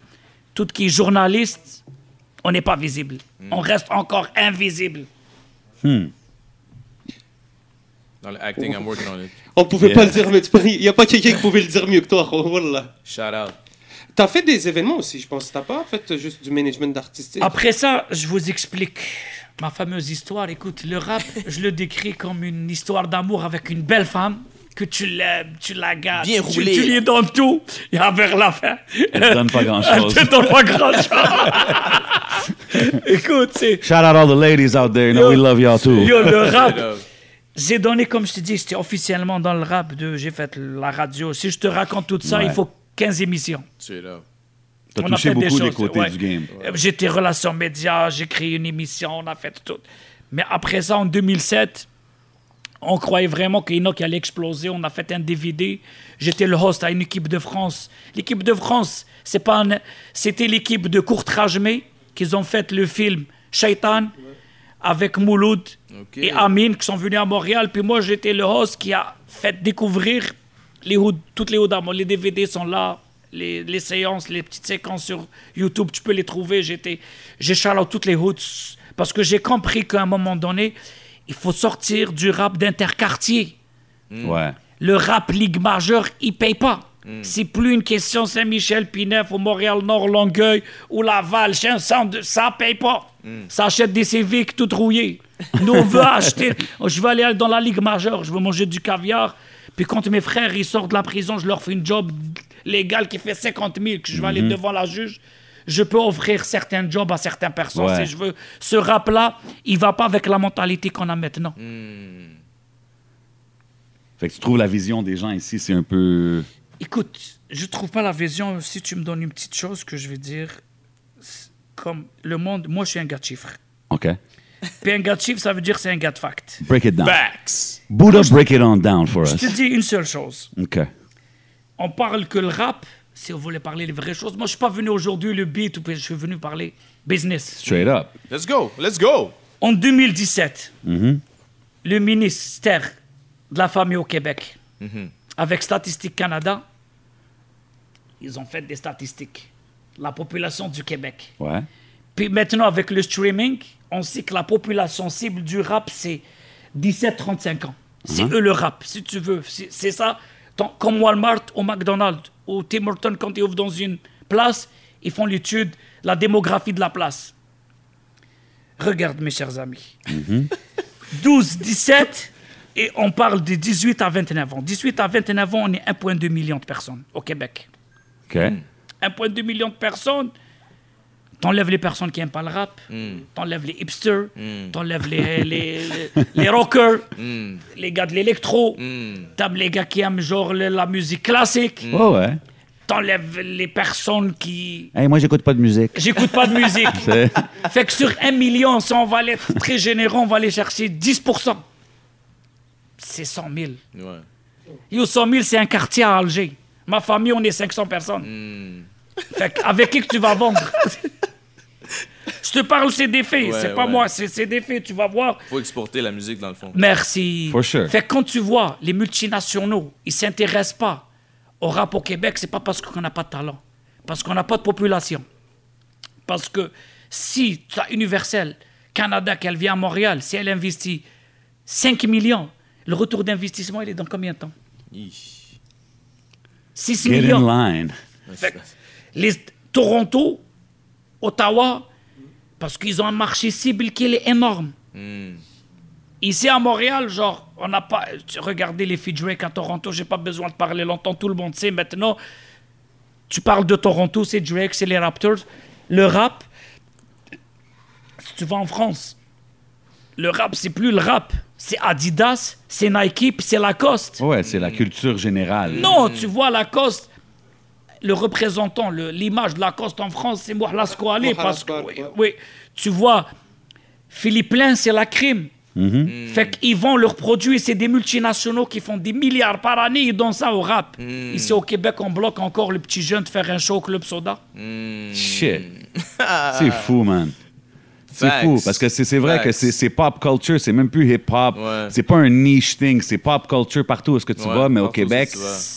tout qui est journaliste. On n'est pas visible. On reste encore invisible.
Dans le acting, I'm working on it.
On pouvait
Yeah.
pas le dire, peux- il n'y a pas quelqu'un qui pouvait le dire mieux que toi. Wallah.
Shout out.
T'as fait des événements aussi, je pense. T'as pas fait juste du management d'artistes?
Après ça, je vous explique ma fameuse histoire. Écoute, le rap, je le décris comme une histoire d'amour avec une belle femme que tu l'aimes, tu la gardes,
Bien
tu,
roulé.
tu lui donnes tout, et vers la fin,
Elle te donne pas
elle
grand-chose.
te donne pas grand-chose. (laughs) Écoute, c'est...
Shout out all the ladies out there. You know
Yo.
we love y'all too.
Yo, le (laughs) rap, j'ai donné, comme je te dis, c'était officiellement dans le rap, de, j'ai fait la radio. Si je te raconte tout ça,
Ouais.
il faut 15 émissions.
Straight up.
T'as
On a
touché
fait des
beaucoup des
choses,
côtés
ouais.
du game.
Euh, J'étais relations médias, j'ai créé une émission, on a fait tout. Mais après ça, en 2007, on croyait vraiment qu'Enoch allait exploser. On a fait un DVD. J'étais le host à une équipe de France. L'équipe de France, c'est pas un- c'était l'équipe de Courtrajmé qu'ils ont fait le film Shaitan avec Mouloud et Amine qui sont venus à Montréal. Puis moi, j'étais le host qui a fait découvrir les toutes les moi. Les DVD sont là. Les, les séances, les petites séquences sur YouTube, tu peux les trouver. J'étais, j'ai toutes les hoods parce que j'ai compris qu'à un moment donné, il faut sortir du rap d'interquartier.
Ouais.
Le rap Ligue majeure, il paye pas. C'est plus une question Saint-Michel, Pinef ou Montréal-Nord, Longueuil ou Laval, ça, ça paye pas. Ça achète des Civics tout rouillés. Nous, on veut (laughs) acheter. Je veux aller dans la Ligue majeure, je veux manger du caviar. Puis quand mes frères ils sortent de la prison, je leur fais une job légale qui fait 50 000, que je vais aller devant la juge. Je peux offrir certains jobs à certaines personnes
Ouais.
si je veux. Ce rap-là, il va pas avec la mentalité qu'on a maintenant.
Fait que tu trouves la vision des gens ici, c'est un peu.
Écoute, je trouve pas la vision. Si tu me donnes une petite chose que je vais dire, comme le monde, moi je suis un gars de chiffres.
OK.
Puis un gars de chiffres, ça veut dire c'est un gars de fact.
Break it down.
Facts.
Buddha, break it on down for
Je
us.
te dis une seule chose.
OK.
On parle que le rap, si vous voulez parler les vraies choses, moi je suis pas venu aujourd'hui le beat, je suis venu parler business.
Straight up.
Let's go. Let's go.
En 2017, le ministère de la Famille au Québec, avec Statistique Canada, ils ont fait des statistiques. La population du Québec.
Ouais.
Puis maintenant, avec le streaming, on sait que la population cible du rap, c'est 17-35 ans. C'est eux le rap, si tu veux. C'est ça. Comme Walmart ou McDonald's ou Tim Hortons, quand ils ouvrent dans une place, ils font l'étude, la démographie de la place. Regarde, mes chers amis. 12, 17, et on parle de 18 à 29 ans. 18 à 29 ans, on est 1,2 million de personnes au Québec.
OK.
1,2 million de personnes. T'enlèves les personnes qui n'aiment pas le rap, t'enlèves les hipsters, t'enlèves les, les, les, les rockers, (laughs) les gars de l'électro, t'as les gars qui aiment genre la musique classique,
ouais.
t'enlèves les personnes qui...
Hey, moi, j'écoute pas de musique.
J'écoute pas de musique. (laughs) Fait que sur 1 million, si on va aller être très généreux, on va aller chercher 10%. C'est 100 000.
Ouais.
Yo, 100 000, c'est un quartier à Alger. Ma famille, on est 500 personnes. Fait que avec qui que tu vas vendre? (laughs) Je te parle, c'est des faits.
Ouais,
c'est pas
ouais.
moi, c'est des faits. Tu vas voir.
Faut exporter la musique dans le fond.
Merci.
For sure.
Fait que quand tu vois les multinationaux, ils s'intéressent pas au rap au Québec, c'est pas parce qu'on n'a pas de talent, parce qu'on n'a pas de population. Parce que si tu as Universel, Canada, qu'elle vient à Montréal, si elle investit 5 millions, le retour d'investissement, il est dans combien de temps?
Hi.
6
Get in
millions.
line.
Fait que les Toronto, Ottawa, parce qu'ils ont un marché cible qui est énorme. Ici à Montréal, genre, on n'a pas. tu- Regardez les filles Drake à Toronto, j'ai pas besoin de parler longtemps, tout le monde sait. Maintenant, tu parles de Toronto, c'est Drake, c'est les Raptors. Le rap, si tu vas en France, le rap, c'est plus le rap. C'est Adidas, c'est Nike, puis c'est Lacoste.
Ouais, c'est la culture générale.
Non, tu vois Lacoste, le représentant, l'image de Lacoste en France, c'est Mohalas Kouali. Parce que, oui, tu vois, Philippe Lain, c'est la crime. Fait qu'ils vendent leurs produits, c'est des multinationaux qui font des milliards par année, ils donnent ça au rap. Ici au Québec, on bloque encore le petit jeune de faire un show au Club Soda.
Shit. (laughs) c'est fou, man. C'est fou, parce que c'est vrai
Facts.
que c'est pop culture, c'est même plus hip-hop.
Ouais.
C'est pas un niche thing, c'est pop culture partout où est-ce que tu
Ouais,
vas, mais au Québec,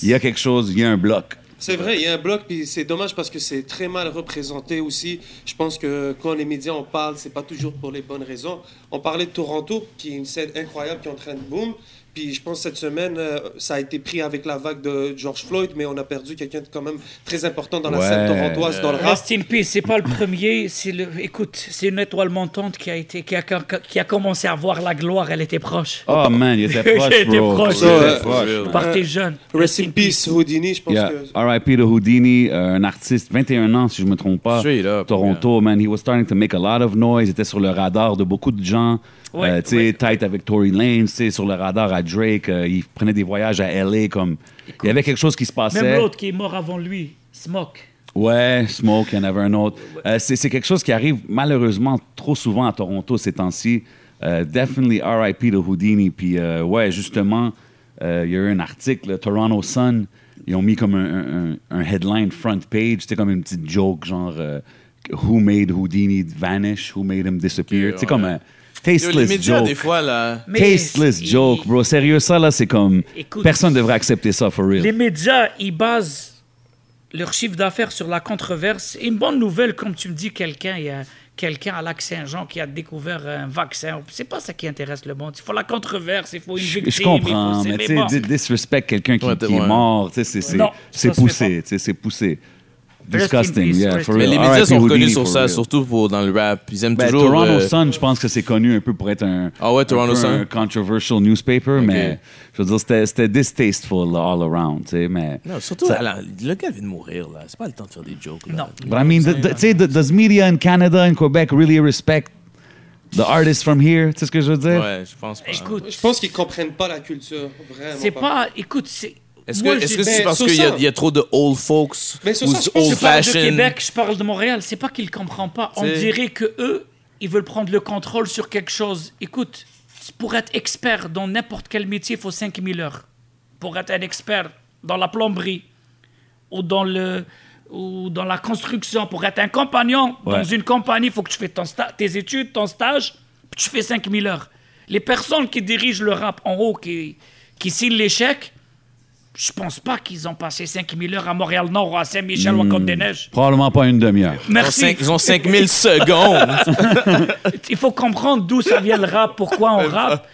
il y a quelque chose, il y a un bloc.
C'est vrai, il y a un bloc, puis c'est dommage parce que c'est très mal représenté aussi. Je pense que quand les médias en parlent, c'est pas toujours pour les bonnes raisons. On parlait de Toronto, qui est une scène incroyable, qui est en train de boom. Puis je pense que cette semaine, euh, ça a été pris avec la vague de George Floyd, mais on a perdu quelqu'un de quand même très important dans la
Ouais.
scène torontoise, dans le rap.
Rest in peace, c'est pas le premier, c'est le. Écoute, c'est une étoile montante qui a été, qui a, qui a commencé à voir la gloire, elle était proche.
Oh man, il était (laughs) proche,
Il était
bro.
proche.
Il était
Ouais.
proche.
Real.
Partez jeune.
Rest in peace, Houdini, je pense
Yeah.
que...
R.I.P. de Houdini, euh, un artiste, 21 ans si je me trompe pas.
Straight up,
Toronto, man, he was starting to make a lot of noise. Il était sur le radar de beaucoup de gens.
Ouais,
Euh,
ouais.
tight avec Tory Lanez, sur le radar à Drake. euh, il prenait des voyages à L.A. comme. Il y avait quelque chose qui se passait.
Même l'autre qui est mort avant lui, Smoke.
Ouais, Smoke, il y en avait un autre. Euh, c'est quelque chose qui arrive malheureusement trop souvent à Toronto ces temps-ci. Euh, definitely RIP de Houdini. Puis, euh, ouais, justement, il y a eu un article, le Toronto Sun, ils ont mis comme un, un- un headline front page, c'était comme une petite joke, genre Who made Houdini vanish? Who made him disappear? C'est comme
Yo, les
tasteless
médias,
joke.
des fois, là.
Mais
Tasteless
il-
joke, bro. Sérieux, ça, là, c'est comme.
Écoute,
personne devrait accepter ça, for real.
Les médias, ils basent leur chiffre d'affaires sur la controverse. Et une bonne nouvelle, comme tu me dis, quelqu'un, il y a quelqu'un à Lac-Saint-Jean qui a découvert un vaccin. C'est pas ça qui intéresse le monde. Il faut la controverse, il faut une
Je,
victime.
je comprends,
il faut...
mais
c'est-
tu sais, disrespect quelqu'un qui,
Ouais,
qui
ouais.
est mort, tu sais, c'est- poussé, tu sais, c'est poussé. Disgusting, yeah, for
in
Mais
real.
les médias sont reconnus sur ça,
real.
surtout pour, dans le rap. Ils aiment
Ben,
toujours.
Toronto
euh,
Sun, je pense que c'est connu un peu pour être un,
Ah ouais,
un
Toronto
peu
Sun?
un controversial newspaper, mais je veux dire, c'était- c'était distasteful all around, tu sais, mais...
Non, surtout,
Ça-
alors, le gars vient de mourir, là. C'est pas le temps de faire des jokes, là.
Non.
But I mean, tu sais, the- does media in Canada and Quebec really respect the artists from here? Tu sais ce que je veux dire?
Ouais, je pense pas.
Écoute,
Je pense qu'ils comprennent pas la culture, vraiment
c'est pas... Écoute, c'est...
Est-ce
Moi,
que est-ce
j'ai-
que c'est
Ben,
parce
sur
qu'il y, a-
ça-
il y a trop de old folks
sur
ou
ça, je pense que
Je parle de
fashion?
Québec, je parle de Montréal. C'est pas qu'ils ne comprennent pas. On
C'est-
dirait que eux, ils veulent prendre le contrôle sur quelque chose. Écoute, pour être expert dans n'importe quel métier, il faut 5000 heures. Pour être un expert dans la plomberie ou dans, le, ou dans la construction, pour être un compagnon dans
Ouais.
une compagnie, il faut que tu fais ton sta- tes études, ton stage, puis tu fais 5000 heures. Les personnes qui dirigent le rap en haut, qui, qui signent chèques, je pense pas qu'ils ont passé 5000 heures à Montréal-Nord ou à Saint-Michel ou à Côte-des-Neiges.
Probablement pas une demi-heure.
Ils ont,
Merci.
cinq- ils ont 5000 secondes. (laughs)
Il faut comprendre d'où ça vient le rap, pourquoi on rappe.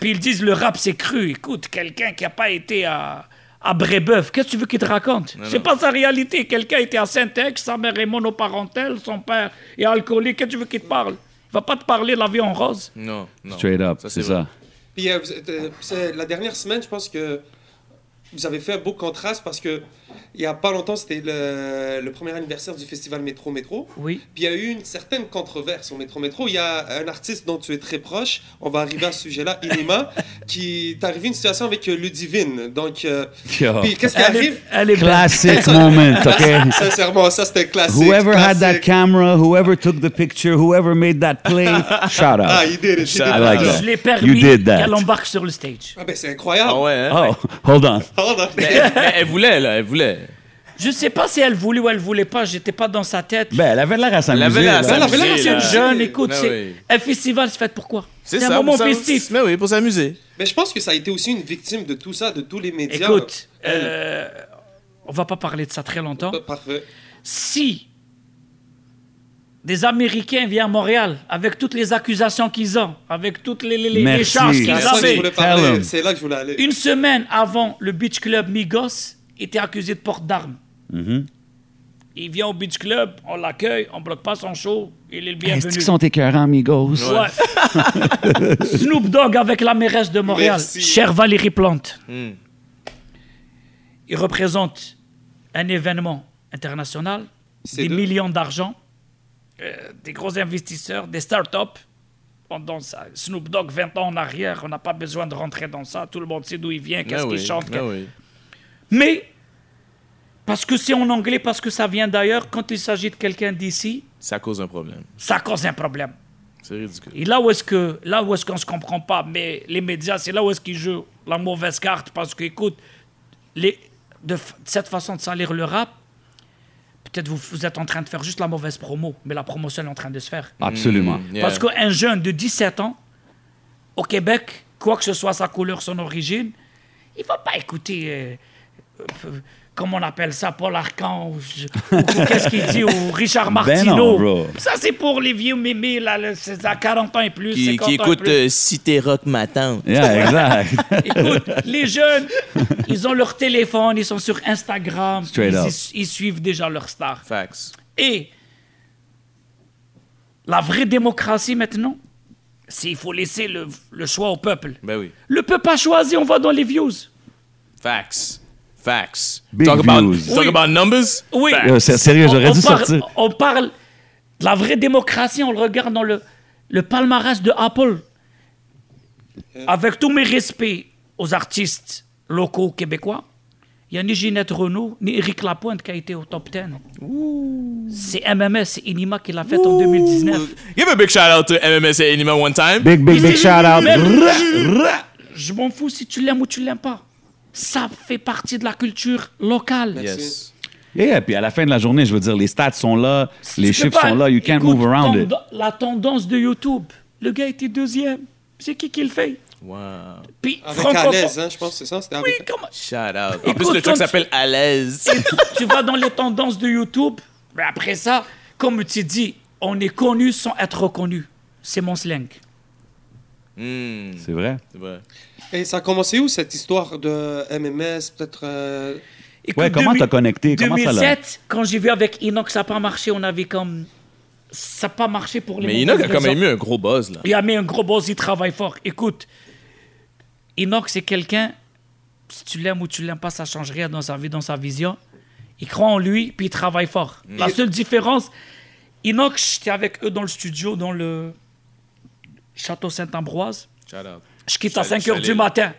Puis ils disent le rap c'est cru. Écoute, quelqu'un qui a pas été à, à Brébeuf, qu'est-ce que tu veux qu'il te raconte? C'est pas sa réalité. Quelqu'un était à Saint-Ex, sa mère est monoparentale, son père est alcoolique. Qu'est-ce que tu veux qu'il te parle? Il va pas te parler de la vie en rose?
non, non.
Straight up, c'est ça.
Puis euh, euh, c'est- la dernière semaine, je pense que vous avez fait un beau contraste parce que il y a pas longtemps, c'était le, le premier anniversaire du festival Métro Métro.
Oui.
Puis il y a eu une certaine controverse au Métro Métro. Il y a un artiste dont tu es très proche, on va arriver à ce sujet-là, (laughs) Inima, qui t'est arrivé une situation avec euh, Ludivine. Donc, euh, puis qu'est-ce qui
Elle est,
arrive?
elle est.
Classic moment, OK?
Sincèrement, ça c'était classique.
Whoever had that
classique.
camera, whoever took the picture, whoever made that play, (laughs) shout out.
Ah, il did it, he did
I
like that.
Je l'ai
You
permis
did that.
qu'elle embarque sur le stage.
Ah ben c'est incroyable.
Ah ouais, hein?
Oh, hold on.
Pardon.
Mais elle, mais elle voulait, là, elle voulait.
Je sais pas si elle voulait ou elle voulait pas, j'étais pas dans sa tête.
Ben, elle avait l'air à s'amuser.
avait l'air à
là.
Elle avait l'air à
s'amuser,
c'est une
là.
jeune, écoute,
Ben
c'est
oui.
un festival, c'est fait pourquoi
C'est
C'est un moment
pour
festif.
Mais oui, pour s'amuser.
Mais je pense que ça a été aussi une victime de tout ça, de tous les médias.
Écoute, euh, on va pas parler de ça très longtemps.
Parfait.
Si des Américains viennent à Montréal avec toutes les accusations qu'ils ont, avec toutes les, les- les charges qu'ils avaient.
C'est là que je voulais aller.
une semaine avant, le Beach Club Migos était accusé de porte d'armes.
Mhm.
Il vient au Beach Club, on l'accueille, on bloque pas son show, il est le
Est-ce
bienvenu.
qu'ils sont écœurants?
Ouais. (laughs) Snoop Dogg avec la mairesse de Montréal,
Merci.
chère Valérie Plante.
Hmm.
Il représente un événement international, des
deux.
millions d'argent, euh, des gros investisseurs, des startups. Pendant ça, Snoop Dogg, 20 ans en arrière, on n'a pas besoin de rentrer dans ça. Tout le monde sait d'où il vient, qu'est-ce
Ben
qu'il
oui,
chante.
oui.
Mais, parce que c'est en anglais, parce que ça vient d'ailleurs, quand il s'agit de quelqu'un d'ici,
Ça cause un problème.
ça cause un problème.
C'est ridicule.
Et là où est-ce que là où est-ce qu'on se comprend pas, mais les médias, c'est là où est-ce qu'ils jouent la mauvaise carte parce que écoute, les de cette façon de salir le rap, peut-être vous, vous êtes en train de faire juste la mauvaise promo, mais la promotion est en train de se faire.
Absolument.
Yeah.
Parce qu'un jeune de 17 ans au Québec, quoi que ce soit sa couleur, son origine, il va pas écouter euh, euh, comment on appelle ça, Paul Archange, ou, ou qu'est-ce qu'il dit, ou Richard (laughs)
Ben
Martineau?
non, bro.
Ça, c'est pour les vieux mémés, là, le- c'est à 40 ans et plus,
Qui,
50
qui écoute euh, Cité Rock ma tante.
Yeah, exact. (laughs)
Écoute, les jeunes, ils ont leur téléphone, ils sont sur Instagram,
Straight
ils,
up.
ils- ils suivent déjà leur star.
Facts.
Et la vraie démocratie maintenant, c'est il faut laisser le, le choix au peuple.
Ben oui.
Le peuple a choisi, on va dans les views.
Facts. Facts.
Big
talk about,
views.
talk
Oui.
about numbers?
Oui.
C'est sérieux,
On-
j'aurais
on
dû
parle-
sortir.
On parle de la vraie démocratie, on le regarde dans le, le palmarès de Apple. Avec tous mes respects aux artistes locaux québécois, il n'y a ni Ginette Renault, ni Éric Lapointe qui a été au top 10. C'est MMS, c'est Inima qui l'a fait en 2019.
Give a big shout out to MMS et Anima one time.
Big, big, big shout out.
Même- Je m'en fous si tu l'aimes ou tu l'aimes pas. Ça fait partie de la culture locale.
Yes.
Yeah, puis à la fin de la journée, je veux dire, les stats sont là, les chiffres
pas-
sont là, you can't
Écoute,
move around it.
La tendance de YouTube, le gars était deuxième. C'est qui qui le fait?
Wow.
Puis,
Avec
franco-
à l'aise, hein, je pense, c'est ça? C'était
Oui,
avec...
comment-
Shout out. En
Écoute,
plus, le truc
tu-
s'appelle À l'aise. (laughs)
tu vas dans les tendances de YouTube, mais après ça, comme tu dis, on est connu sans être reconnu. C'est mon slang.
Hmm,
C'est vrai.
c'est vrai.
Et ça a commencé où, cette histoire de MMS, peut-être... euh,
Écoute,
Ouais, comment
2000
t'as connecté? Comment ça l'a?
2007, quand j'ai vu avec Enoch, ça n'a pas marché, on avait comme... Ça n'a pas marché pour les
Mais Enoch a quand même eu un gros buzz, là.
Il a mis un gros boss, il travaille fort. Écoute, Enoch, c'est quelqu'un, si tu l'aimes ou tu l'aimes pas, ça change rien dans sa vie, dans sa vision. Il croit en lui, puis il travaille fort. La seule différence, Enoch, j'étais avec eux dans le studio, dans le Château Saint-Ambroise.
Shout out.
Je quitte à
J'allais-
5 h du matin.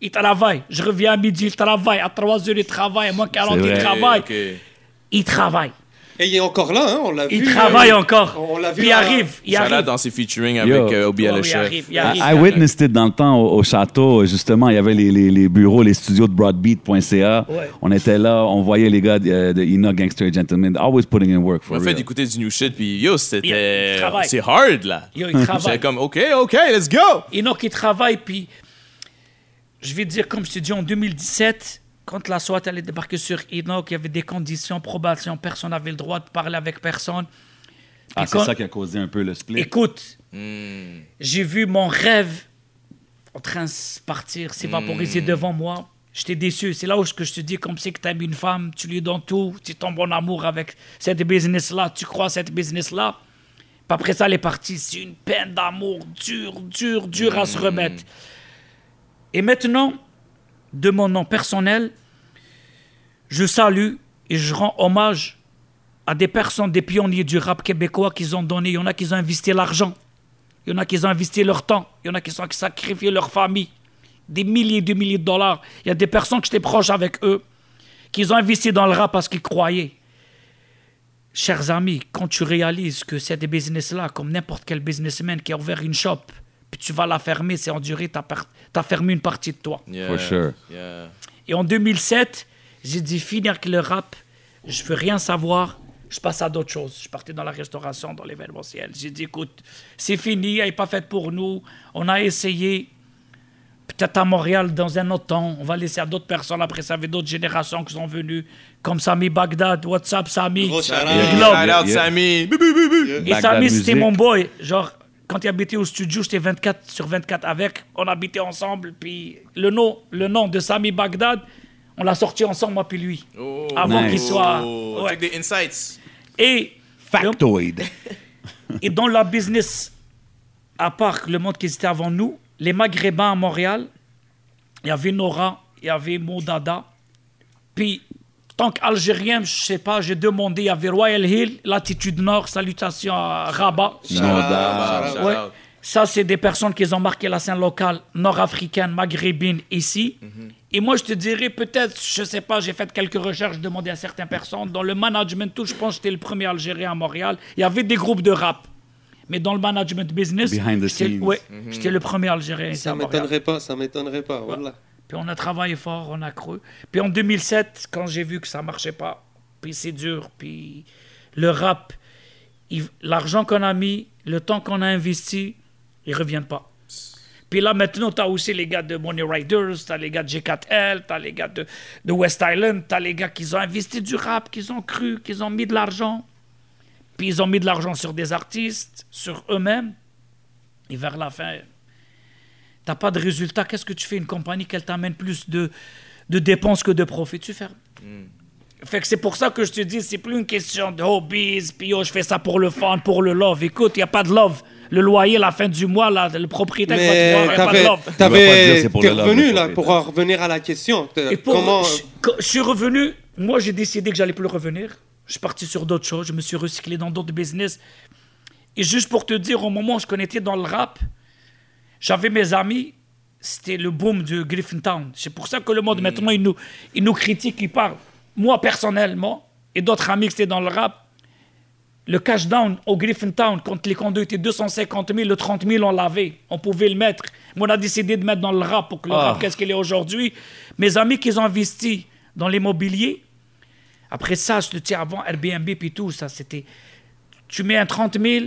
Il travaille. Je reviens à midi, il travaille. À 3 heures, il travaille. À moins 40,
C'est
il travaille. Il travaille.
Et il est encore là, hein, on l'a vu.
Il travaille
euh,
encore.
On l'a vu.
Puis il arrive. Il arrive.
dans ses featuring avec euh, Obi
Ouais,
le
il
chef.
arrive, il arrive.
I, I witnessed it dans le temps au, au château. Justement, il y avait les, les, les bureaux, les studios de broadbeat.ca.
Ouais.
On était là, on voyait les gars de, de Enoch Gangster Gentleman, always putting in work for
On a fait d'écouter du new shit, puis yo,
Il
c'était. C'est hard, là.
Yo, il travaille.
J'étais comme, OK, OK, let's go.
Enoch, il travaille, puis je vais te dire, comme je te dis, en 2017, quand la SWAT allait débarquer sur Enoch, il y avait des conditions, probation, personne n'avait le droit de parler avec personne.
Ah, c'est ça qui a causé un peu le split.
Écoute,
Hmm.
j'ai vu mon rêve en train de partir, s'évaporiser devant moi. J'étais déçu. C'est là où je- que je te dis, comme c'est que tu aimes une femme, tu lui donnes tout, tu tombes en amour avec cette business-là, tu crois à cette business-là. Puis après ça, elle est partie. C'est une peine d'amour dure, dure, dure à se remettre. Et maintenant, de mon nom personnel, je salue et je rends hommage à des personnes, des pionniers du rap québécois qui ont donné. Il y en a qui ont investi l'argent. Il y en a qui ont investi leur temps. Il y en a qui ont sacrifié leur famille. Des milliers de milliers de dollars. Il y a des personnes que j'étais proche avec eux qui ont investi dans le rap parce qu'ils croyaient. Chers amis, quand tu réalises que c'est des business-là, comme n'importe quel businessman qui a ouvert une shop, puis tu vas la fermer, c'est enduré, tu as, fermé une partie de toi.
Yeah.
For sure.
Yeah.
Et en 2007, j'ai dit finir avec le rap. je veux rien savoir, je passe à d'autres choses. Je partais dans la restauration, dans l'événementiel. J'ai dit, écoute, c'est fini, elle n'est pas faite pour nous. On a essayé, peut-être à Montréal dans un autre temps. On va laisser à d'autres personnes. Après, ça avait d'autres générations qui sont venues, comme Sami Bagdad, WhatsApp, Sami. Globe.
Bou.
Et Sami, c'était mon boy. Genre, quand il habitait au studio, j'étais 24 sur 24 avec. On habitait ensemble. Puis le nom, le nom de Sami Bagdad, on l'a sorti ensemble, moi puis lui.
Oh.
Avant
Nice.
qu'il soit.
Oh,
Ouais.
des insights.
Et,
Factoid. (laughs)
et dans la business, à part le monde qui était avant nous, les Maghrébins à Montréal, il y avait Nora, il y avait Moudada. Puis, tant qu'Algérien, je sais pas, j'ai demandé, il y avait Royal Hill, Latitude Nord, salutations à Rabat. Ouais. Ça, c'est des personnes qui ont marqué la scène locale nord-africaine, maghrébine ici. Et moi, je te dirais, peut-être, je sais pas, j'ai fait quelques recherches, demandé à certaines personnes. Dans le management, tout, je pense que j'étais le premier Algérien à Montréal. Il y avait des groupes de rap. Mais dans le management business,
Behind the
j'étais-
scenes.
ouais, j'étais le premier Algérien
Ça m'étonnerait pas, ça m'étonnerait pas. Voilà.
Puis on a travaillé fort, on a cru. Puis en 2007, quand j'ai vu que ça marchait pas, puis c'est dur, puis le rap, il- l'argent qu'on a mis, le temps qu'on a investi, ils reviennent pas. Puis là, maintenant, tu as aussi les gars de Money Riders, tu as les gars de G4L, tu as les gars de, de West Island, tu as les gars qui ont investi du rap, qui ont cru, qui ont mis de l'argent. Puis ils ont mis de l'argent sur des artistes, sur eux-mêmes. Et vers la fin, T'as pas de résultat, qu'est-ce que tu fais Une compagnie qu'elle t'amène plus de, de dépenses que de profits, tu fermes. Fait que c'est pour ça que je te dis, c'est plus une question de hobbies, puis oh, je fais ça pour le fun, pour le love. Écoute, il n'y a pas de love. Le loyer, la fin du mois, là, le propriétaire va te
Mais
voir,
t'avais, t'es revenu là pour en revenir à la question. T'es-
Et pour,
Comment
je, quand je suis revenu, moi j'ai décidé que j'allais plus revenir. Je suis parti sur d'autres choses, je me suis recyclé dans d'autres business. Et juste pour te dire, au moment où je connaissais dans le rap, j'avais mes amis, c'était le boom de Griffintown. C'est pour ça que le monde maintenant, il nous, il nous critique, il parle. Moi personnellement, et d'autres amis qui étaient dans le rap, le cash down au Griffintown, quand les condos étaient 250 000, le 30 000, on l'avait. On pouvait le mettre. Mais on a décidé de mettre dans le rap pour que le
Ah.
rap, qu'est-ce qu'il est aujourd'hui. Mes amis qui ont investi dans l'immobilier, après ça, je te dis, avant Airbnb puis tout, ça c'était. Tu mets un 30 000,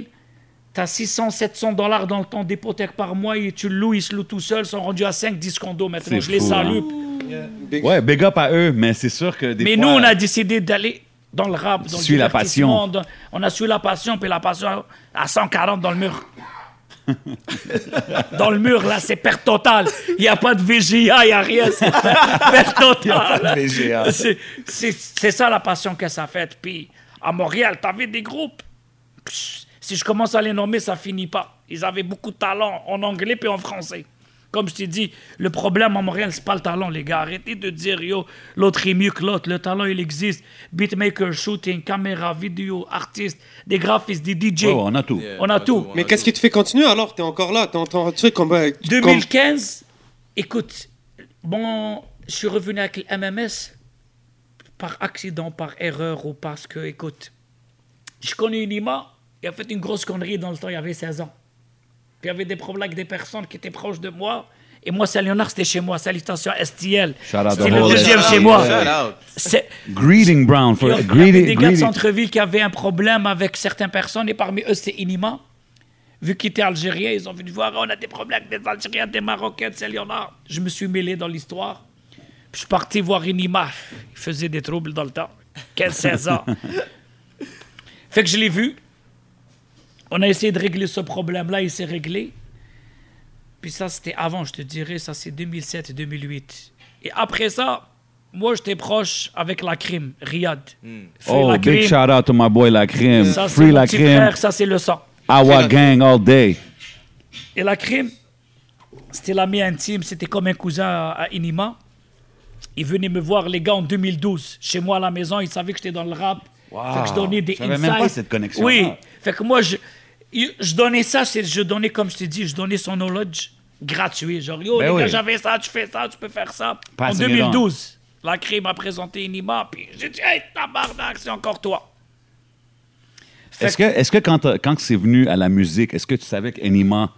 tu as 600, 700 dollars dans ton hypothèque par mois et tu le loues, ils se louent tout seuls, ils sont rendus à 5, 10 condos maintenant.
C'est
Je les
fou,
salue.
hein.
Big-
Ouais, big up à eux, mais c'est sûr que des
Mais
fois...
nous, on a décidé d'aller dans le rap, dans le
Suis la passion.
dans- on a su la passion, puis la passion à 140 dans le mur. (laughs) dans le mur, là, c'est perte totale. Il n'y a pas de VGA, il n'y a rien. C'est perte (laughs) totale. C'est- ça la passion que ça fait. Puis à Montréal, tu avais des groupes. Si je commence à les nommer, ça finit pas. Ils avaient beaucoup de talent en anglais puis en français. Comme je t'ai dit, le problème à Montréal, c'est pas le talent, les gars. Arrêtez de dire, yo, l'autre est mieux que l'autre. Le talent, il existe. Beatmaker, shooting, caméra, vidéo, artiste, des graphistes, des DJ.
Ouais, on a tout.
On a tout.
Mais qu'est-ce qui te fait continuer alors? T'es encore là, t'es en euh, comme-
2015, écoute, bon, je suis revenu avec le MMS par accident, par erreur ou parce que, écoute, je connais Nima, il a fait une grosse connerie dans le temps, il avait 16 ans. Puis il y avait des problèmes avec des personnes qui étaient proches de moi. Et moi, c'est Léonard, c'était chez moi. Salutations STL.
Shout out
C'était
the
le deuxième chez moi.
Shout out.
C'est-
Greeting Brown. For,
il y avait
greeting,
des gars de centre-ville qui avaient un problème avec certaines personnes et parmi eux, c'était Inima. Vu qu'il était algérien, ils ont venu voir, on a des problèmes avec des Algériens, des Marocains, c'est Léonard. Je me suis mêlé dans l'histoire. Puis Je suis parti voir Inima. Il faisait des troubles dans le temps. 15-16 ans. (laughs) fait que je l'ai vu. On a essayé de régler ce problème-là, il s'est réglé. Puis ça, c'était avant, je te dirais, ça c'est 2007-2008. Et après ça, moi j'étais proche avec la crime, Riyad. Feu
Oh,
la
big
crime.
shout out to my boy La Crime.
Ça,
Free La
petit
Crime.
frère, ça c'est le sang.
Awa Gang all day.
Et la crime, c'était l'ami intime, c'était comme un cousin à, à Inima. Il venait me voir, les gars, en 2012, chez moi à la maison. Il savait que j'étais dans le rap. Fait que je donnais des
savais même pas
insights.
cette connexion-là.
Oui. Fait que moi, je, je donnais ça, je donnais, comme je t'ai dit, je donnais son knowledge gratuit. Genre, yo,
Ben oui.
j'avais ça, tu fais ça, tu peux faire ça.
Pas
en
assez
2012, la crime m'a présenté Inima, puis j'ai dit, hey, tabarnak, c'est encore toi.
Est-ce que, est-ce que quand, quand c'est venu à la musique, est-ce que tu savais qu'Enima,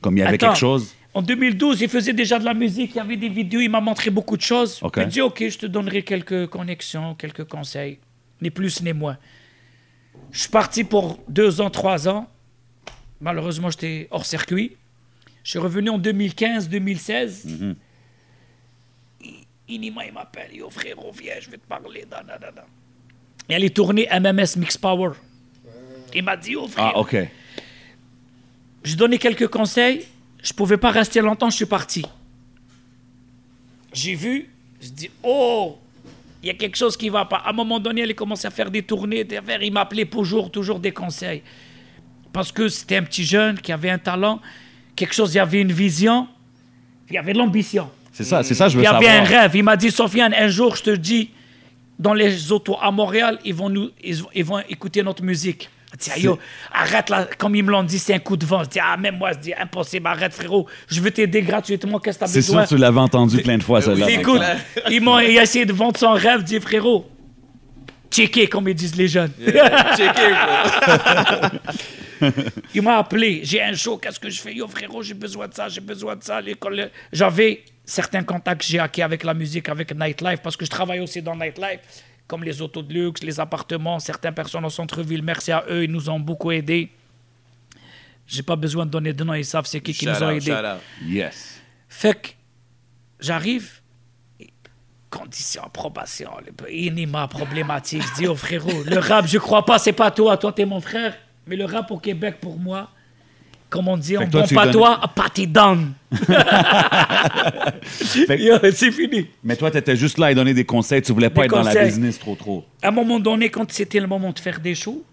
comme il y avait
Attends.
quelque chose...
En 2012, il faisait déjà de la musique, il y avait des vidéos, il m'a montré beaucoup de choses.
Ok.
Il m'a dit, OK, je te donnerai quelques connexions, quelques conseils. Ni plus ni moins. Je suis parti pour deux ans, trois ans. Malheureusement, j'étais hors circuit. Je suis revenu en 2015-2016. Inima, il m'appelle. Yo, frérot, viens, je vais te parler. Et elle est tournée MMS Mix Power. Il m'a dit, oh, frère.
Ah, OK.
Je donnais quelques conseils. Je pouvais pas rester longtemps, je suis parti. J'ai vu, je dis, oh, il y a quelque chose qui va pas. À un moment donné, elle a commencé à faire des tournées, des affaires. Il m'appelait toujours, toujours des conseils. Parce que c'était un petit jeune qui avait un talent, quelque chose, il y avait une vision, il y avait de l'ambition.
C'est ça, c'est ça, je veux
Il y avait un
savoir.
rêve. Il m'a dit, Sofiane, un jour, je te dis, dans les autos à Montréal, ils vont, nous, ils, ils vont écouter notre musique. Je dis, yo, arrête là, comme ils me l'ont dit, c'est un coup de vent. Je dis, ah, même moi, je dis, impossible, arrête, frérot. Je veux t'aider gratuitement, qu'est-ce que t'as
C'est
besoin?
sûr que tu l'avais entendu plein de fois, celle-là.
Écoute, ils m'ont essayé de vendre son rêve, dit, frérot, checker, comme ils disent les jeunes.
Checker, bro. (laughs)
Il m'a appelé, j'ai un show, qu'est-ce que je fais? Yo frérot, j'ai besoin de ça, j'ai besoin de ça. J'avais certains contacts que j'ai acquis avec la musique, avec Nightlife, parce que je travaille aussi dans Nightlife, comme les autos de luxe, les appartements, certaines personnes au centre-ville, merci à eux, ils nous ont beaucoup aidés. J'ai pas besoin de donner de nom, ils savent c'est qui qui nous ont aidés.
Yes.
Fait que j'arrive, et condition, approbation, le- inima problématique. Je dis au frérot, le rap, je crois pas, c'est pas toi, toi t'es mon frère, mais le rap au Québec pour moi, comme on dit en bon patois, party down. (laughs)
Que-
c'est fini.
mais toi, tu étais juste là et donner des conseils. Tu voulais pas
Des
être dans la business trop, trop.
À un moment donné, quand c'était le moment de faire des shows,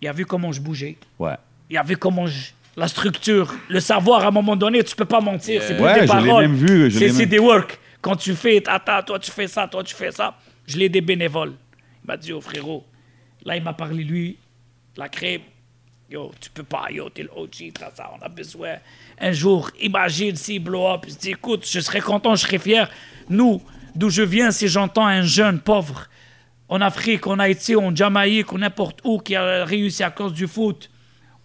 il a vu comment je bougeais.
Ouais.
Il a vu comment je... La structure, le savoir, à un moment donné, tu peux pas mentir. C'est plus
Ouais,
des paroles.
même vu,
c'est
même-
des work. Quand tu fais, tata, toi tu fais ça, toi tu fais ça. Je l'ai des bénévoles. Il m'a dit, oh frérot, là il m'a parlé, lui, la crème. Yo, tu peux pas, yo, t'es le OG, t'as ça, on a besoin. Un jour, imagine s'il blow up. Je dis, écoute, je serais content, je serais fier. Nous, d'où je viens, si j'entends un jeune pauvre en Afrique, en Haïti, en Jamaïque, ou n'importe où, qui a réussi à cause du foot,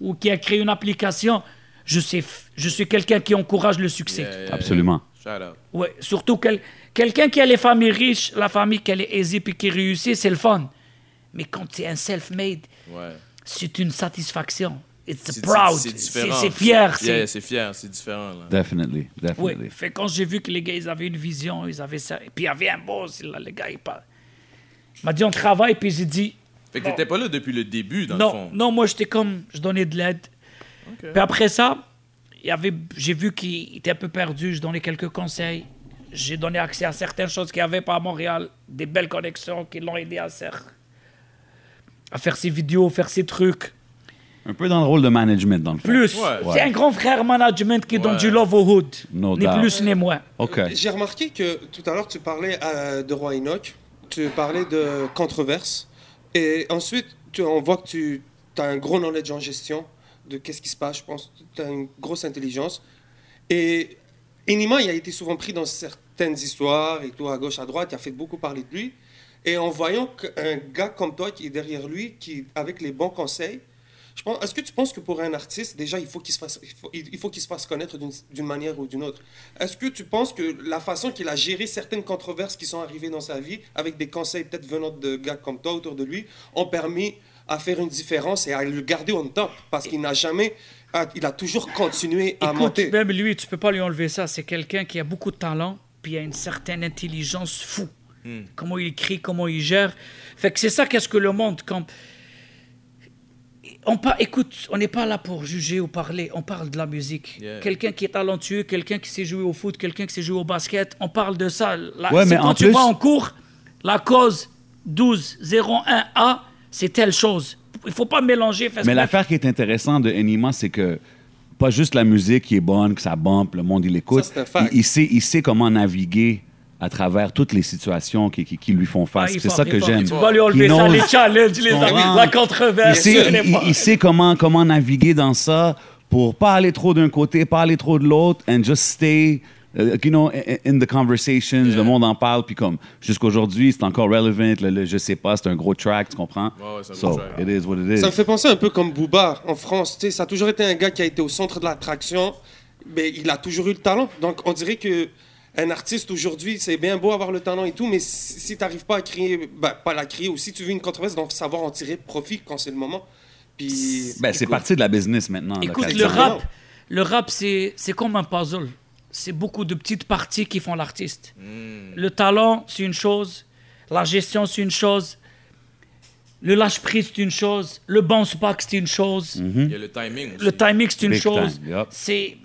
ou qui a créé une application, je, sais, je suis quelqu'un qui encourage le succès.
Yeah, yeah,
Absolument.
yeah. Shout out.
Ouais, surtout quel- quelqu'un qui a les familles riches, la famille qui est aisée puis qui réussit, c'est le fun. Mais quand tu es un self-made,
Ouais.
C'est une satisfaction. It's
C'est-
proud.
c'est- C'est
C'est
différent.
c'est fier. c'est-
Yeah, c'est fier, c'est différent. Là.
Definitely. Definitely.
Fait quand j'ai vu que les gars, ils avaient une vision, ils avaient ça. Et puis il y avait un boss, là, les gars, ils parlent. Il m'a dit, on travaille, puis j'ai dit,
Fait que t'étais pas là depuis le début, dans le
non,
fond.
non, moi j'étais comme, je donnais de l'aide.
Ok.
Puis après ça, il y avait, j'ai vu qu'il était un peu perdu, je donnais quelques conseils. J'ai donné accès à certaines choses qu'il n'y avait pas à Montréal, des belles connexions qui l'ont aidé à faire, à faire ses vidéos, faire ses trucs.
Un peu dans le rôle de management, dans le fond.
Plus,
Ouais.
c'est un grand frère management qui donne
Ouais.
du love au hood.
No
ni
doubt.
plus ni moins.
OK.
J'ai remarqué que tout à l'heure, tu parlais euh, de Roi Enoch, tu parlais de controverse, et ensuite, tu- on voit que tu as un gros knowledge en gestion de qu'est-ce qui se passe, je pense, tu as une grosse intelligence. Et Enima, il a été souvent pris dans certaines histoires, et tout, à gauche, à droite, il a fait beaucoup parler de lui. Et en voyant qu'un gars comme toi qui est derrière lui, qui, avec les bons conseils, je pense, est-ce que tu penses que pour un artiste, déjà, il faut qu'il se fasse, il faut, il faut qu'il se fasse connaître d'une d'une manière ou d'une autre? Est-ce que tu penses que la façon qu'il a géré certaines controverses qui sont arrivées dans sa vie, avec des conseils peut-être venant de gars comme toi autour de lui, ont permis à faire une différence et à le garder on top? Parce qu'il n'a jamais, ah, il a toujours continué à
Écoute,
monter.
même lui, tu peux pas lui enlever ça. C'est quelqu'un qui a beaucoup de talent, puis il a une certaine intelligence fou. Comment il écrit, comment il gère. Fait que c'est ça qu'est-ce que le monde, quand... On pas, écoute, on n'est pas là pour juger ou parler, on parle de la musique.
Yeah.
Quelqu'un qui est talentueux, quelqu'un qui sait jouer au foot, quelqu'un qui sait jouer au basket, on parle de ça. Là,
Ouais,
c'est
mais
quand
en
tu
plus-
vas en cours, la cause 1201A, c'est telle chose. Il faut pas mélanger.
Mais l'affaire qui est intéressante de Enima, c'est que pas juste la musique qui est bonne, que ça bump, le monde il écoute.
Ça,
il sait, il sait comment naviguer à travers toutes les situations qui, qui- qui lui font
Ah,
face.
est
c'est ça que j'aime.
Tu vas lui
He
enlever ça, les challenges, les, la
Il
controverse.
sait,
il
sait comment, comment naviguer dans ça pour pas aller trop d'un côté, pas aller trop de l'autre, and just stay, uh, you know, in, the conversations. Le monde en parle, puis comme jusqu'aujourd'hui, c'est encore relevant. Le, le je sais pas, c'est un gros track, tu comprends?
Ouais, ouais, c'est un
so,
gros track.
it is what it is.
Ça me fait penser un peu comme Booba en France. Tu sais, ça a toujours été un gars qui a été au centre de l'attraction, mais il a toujours eu le talent. Donc on dirait que un artiste aujourd'hui, c'est bien beau avoir le talent et tout, mais si, si tu n'arrives pas à créer, ben, pas la créer, ou si tu veux une controverse, donc savoir en tirer profit quand c'est le moment. Puis.
Ben, c'est parti de la business maintenant.
Écoute, le rap, le rap, c'est c'est comme un puzzle. C'est beaucoup de petites parties qui font l'artiste. Le talent, c'est une chose. La gestion, c'est une chose. Le lâche-prise, c'est une chose. Le bounce back, c'est une chose.
Il y a le timing aussi.
Le timing, c'est une
Big
chose. C'est.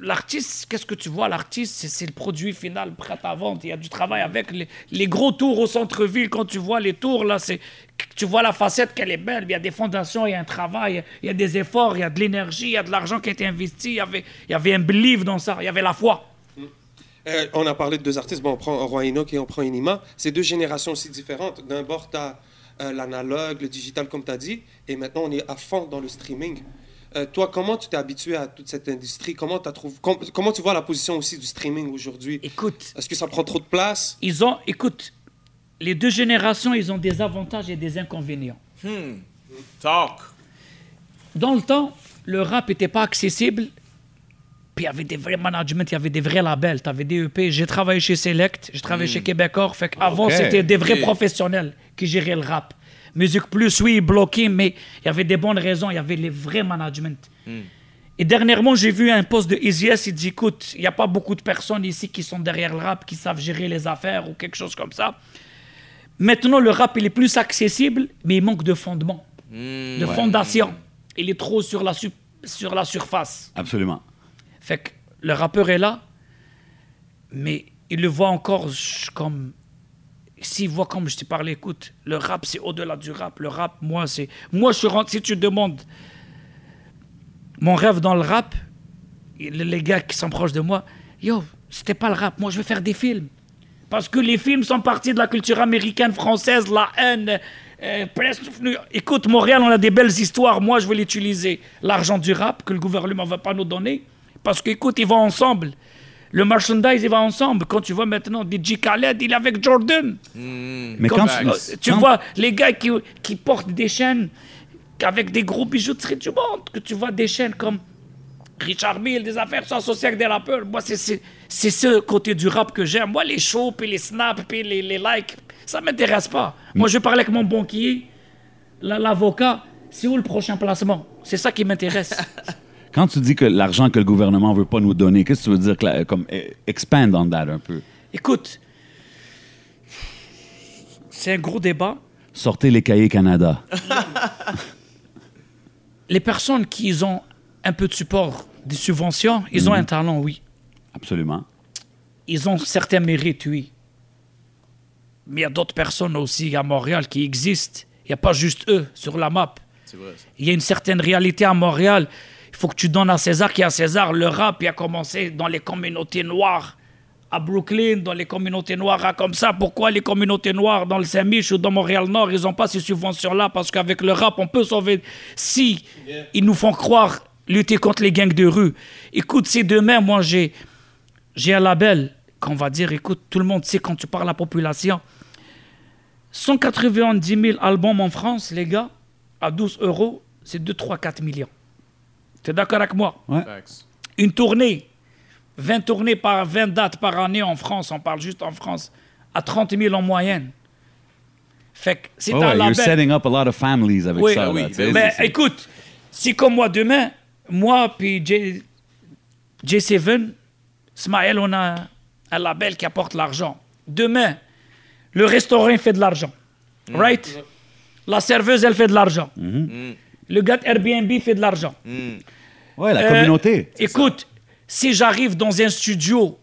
L'artiste, qu'est-ce que tu vois? L'artiste, c'est- le produit final prêt à vendre. Il y a du travail avec les, gros tours au centre-ville. Quand tu vois les tours, là, c'est tu vois la facette qu'elle est belle. Il y a des fondations, il y a un travail, il y a des efforts, il y a de l'énergie, il y a de l'argent qui a été investi. Il y avait, il y avait un belief dans ça. Il y avait la foi.
Euh, on a parlé de deux artistes. Bon, on prend Roi Enoch et on prend Enima. C'est deux générations aussi différentes. D'un bord, tu as l'analogue, le digital, comme tu as dit, et maintenant, on est à fond dans le streaming. Euh, toi, comment tu t'es habitué à toute cette industrie? Comment, t'as trouvé, com- comment tu vois la position aussi du streaming aujourd'hui?
Écoute,
Est-ce que ça prend trop de place?
Ils ont, écoute, les deux générations, ils ont des avantages et des inconvénients.
Talk.
Dans le temps, le rap n'était pas accessible. Puis il y avait des vrais managements, il y avait des vrais labels, tu avais des EP. J'ai travaillé chez Select, j'ai travaillé chez Québecor. Fait qu'avant,
Ok.
c'était des vrais professionnels qui géraient le rap. Musique Plus, oui, bloqué, mais il y avait des bonnes raisons, il y avait les vrais managements. Et dernièrement, j'ai vu un post de Easy S, il dit écoute, il n'y a pas beaucoup de personnes ici qui sont derrière le rap, qui savent gérer les affaires ou quelque chose comme ça. Maintenant, le rap, il est plus accessible, mais il manque de fondement, de fondation. Il est trop sur la, su- sur la surface.
Absolument.
Fait que le rappeur est là, mais il le voit encore comme. S'il voit comme je t'ai parlé, écoute, le rap, c'est au-delà du rap. Le rap, moi, c'est. Moi, je suis rentré. Si tu demandes mon rêve dans le rap, les gars qui sont proches de moi, yo, c'était pas le rap. Moi, je veux faire des films. Parce que les films sont partis de la culture américaine, française, la haine. euh, Écoute, Montréal, on a des belles histoires. Moi, je veux l'utiliser. L'argent du rap que le gouvernement ne va pas nous donner. Parce qu'écoute, ils vont ensemble. Le merchandise, il va ensemble. Quand tu vois maintenant DJ Khaled, il est avec Jordan.
Mais
Comme-
quand tu,
tu
quand-
vois les gars qui, qui portent des chaînes avec des gros bijouteries du monde, que tu vois des chaînes comme Richard Mille, des affaires sont associées avec des rappeurs. Moi, c'est- c'est c'est ce côté du rap que j'aime. Moi, les shows, puis les snaps, puis les, les likes, ça m'intéresse pas. Moi, je parle avec mon banquier, la- l'avocat. C'est où le prochain placement? C'est ça qui m'intéresse. (laughs)
Quand tu dis que l'argent que le gouvernement veut pas nous donner, qu'est-ce que tu veux dire? que comme, eh, expand on that un peu?
Écoute, c'est un gros débat.
Sortez les cahiers Canada. (laughs)
Les personnes qui ont un peu de support, des subventions, ils ont un talent, oui.
Absolument.
Ils ont certains mérites, oui. Mais il y a d'autres personnes aussi à Montréal qui existent. Il n'y a pas juste eux sur la map.
C'est vrai, ça.
Il y a une certaine réalité à Montréal. Il faut que tu donnes à César qui est à César. Le rap, il a commencé dans les communautés noires à Brooklyn, dans les communautés noires à comme ça. Pourquoi les communautés noires dans le Saint-Mich ou dans Montréal-Nord, ils n'ont pas ces subventions-là? Parce qu'avec le rap, on peut sauver. Si ils nous font croire lutter contre les gangs de rue. Écoute, si demain, moi, j'ai, j'ai un label qu'on va dire, écoute, tout le monde sait quand tu parles à la population. 190 000 albums en France, les gars, à 12 euros, c'est 2, 3, 4 millions. Tu es d'accord avec moi? Une tournée, 20 tournées par 20 dates par année en France, on parle juste en France, à 30 000 en moyenne. Fait que c'est
Oh
un
ouais, you're
label.
setting up a lot of families avec
Oui,
ça.
oui,
là,
Mais écoute, si comme moi demain, moi puis J, J7, Smaël, on a un label qui apporte l'argent. Demain, le restaurant il fait de l'argent. Right? La serveuse, elle fait de l'argent. Le gars de Airbnb fait de l'argent.
Ouais, la
Euh,
communauté.
Écoute, si j'arrive dans un studio,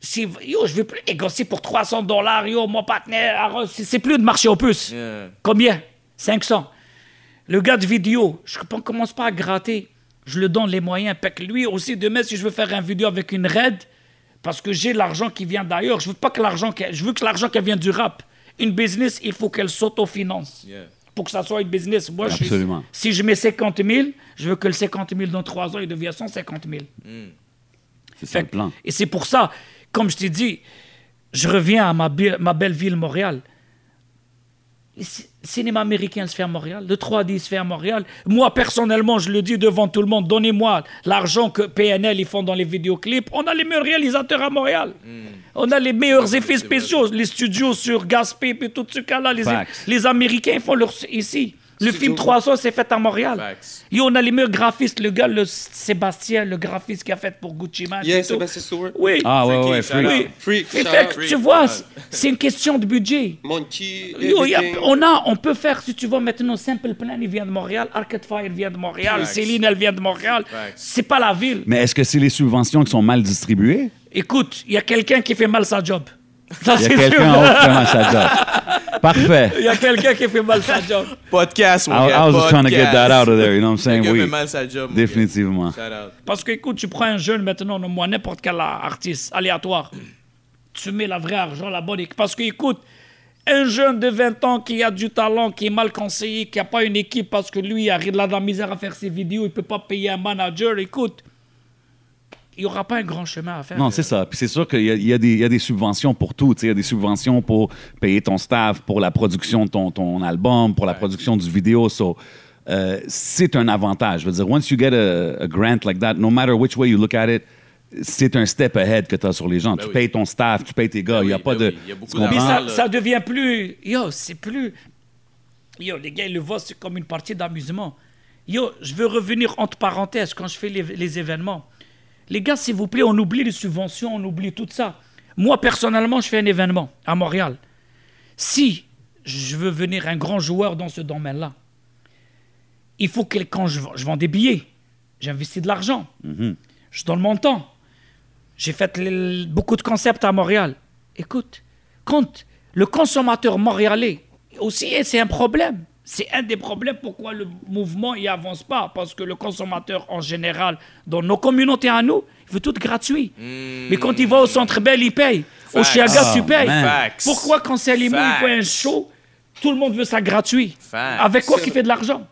si, yo, je vais plus négocier pour 300 dollars, yo, mon partenaire, arrête, c'est c'est plus de marché aux puces.
Yeah.
Combien? 500. Le gars de vidéo, je ne commence pas à gratter. Je le donne les moyens. Fait que lui aussi, demain, si je veux faire une vidéo avec une raid, parce que j'ai l'argent qui vient d'ailleurs, je veux pas que l'argent, qui- je veux que l'argent qui vient du rap. Une business, il faut qu'elle s'autofinance.
Yeah.
Pour que ça soit une business. Moi, je
Absolument.
si je mets 50 000, je veux que le 50 000 dans 3 ans, il devienne 150 000.
C'est ça le plan.
Et c'est pour ça, comme je t'ai dit, je reviens à ma belle ville Montréal. Cinéma américain se fait à Montréal, le 3D se fait à Montréal. Moi, personnellement, je le dis devant tout le monde, donnez-moi l'argent que PNL ils font dans les vidéoclips. On a les meilleurs réalisateurs à Montréal. On a les meilleurs effets spéciaux, les studios sur Gaspé et tout ce cas-là. Les, les Américains ils font leur ici. Le
Studio.
film 300 s'est fait à Montréal.
Facts.
Yo, on a les meilleurs graphistes. Le gars, le Sébastien, le graphiste qui a fait pour Gucci Mane.
Yeah. Sébastien Stewart.
Oui.
Ah ouais, Freak.
oui.
Freak,
Fait tu vois, c'est- c'est une question de budget.
Monkey,
Yo, y a-
everything.
on, a, on peut faire, si tu vois maintenant, Simple Plan, il vient de Montréal, Arcade Fire vient de Montréal,
Facts.
Céline, elle vient de Montréal. C'est pas la ville.
Mais est-ce que c'est les subventions qui sont mal distribuées?
Écoute, il y a quelqu'un qui fait mal sa job. Ça,
Il y a quelqu'un en
sûr.
haut qui commence sa job. Parfait.
Il y a quelqu'un qui fait mal sa job.
Podcast, mon
I,
gars.
I was just trying to get that out of there, you know what I'm saying?
Quelqu'un fait
Oui,
mal sa job. mon
définitivement.
gars. Shout out.
Parce que, écoute, tu prends un jeune maintenant, moi, n'importe quel artiste aléatoire, tu mets la vraie argent là-bas. Parce que, écoute, un jeune de 20 ans qui a du talent, qui est mal conseillé, qui n'a pas une équipe parce que lui, il a de la misère à faire ses vidéos, il ne peut pas payer un manager, écoute, il n'y aura pas un grand chemin à faire.
Non, c'est ça. Puis c'est sûr qu'il y, y a des- il y a des subventions pour tout. tu sais. Il y a des subventions pour payer ton staff, pour la production de ton, ton album, pour la production du vidéo. So, euh, c'est un avantage. Je veux dire, once you get a, a grant like that, no matter which way you look at it, c'est un step ahead que tu as sur les gens. tu
oui.
payes ton staff, tu payes tes gars.
Ben
il n'y a
oui,
pas
ben
de.
oui. Il y a beaucoup
tu?
Mais ça, ça devient plus. Yo, c'est plus. Yo, les gars, ils le voient c'est comme une partie d'amusement. Yo, je veux revenir entre parenthèses quand je fais les, les événements. Les gars, s'il vous plaît, on oublie les subventions, on oublie tout ça. Moi, personnellement, je fais un événement à Montréal. Si je veux venir un grand joueur dans ce domaine-là, il faut que quand je, vends- je vends des billets, j'investis de l'argent, je donne mon temps. J'ai fait les- beaucoup de concepts à Montréal. Écoute, quand le consommateur montréalais aussi, c'est un problème. C'est un des problèmes pourquoi le mouvement n'y avance pas. Parce que le consommateur, en général, dans nos communautés à nous, il veut tout gratuit. Mais quand il va au Centre Bell, il paye. Au. Chiaga, tu
Oh,
payes.
man.
Facts.
Pourquoi quand c'est il fait un show, tout le monde veut ça gratuit?
Facts.
Avec quoi qu'il fait de l'argent?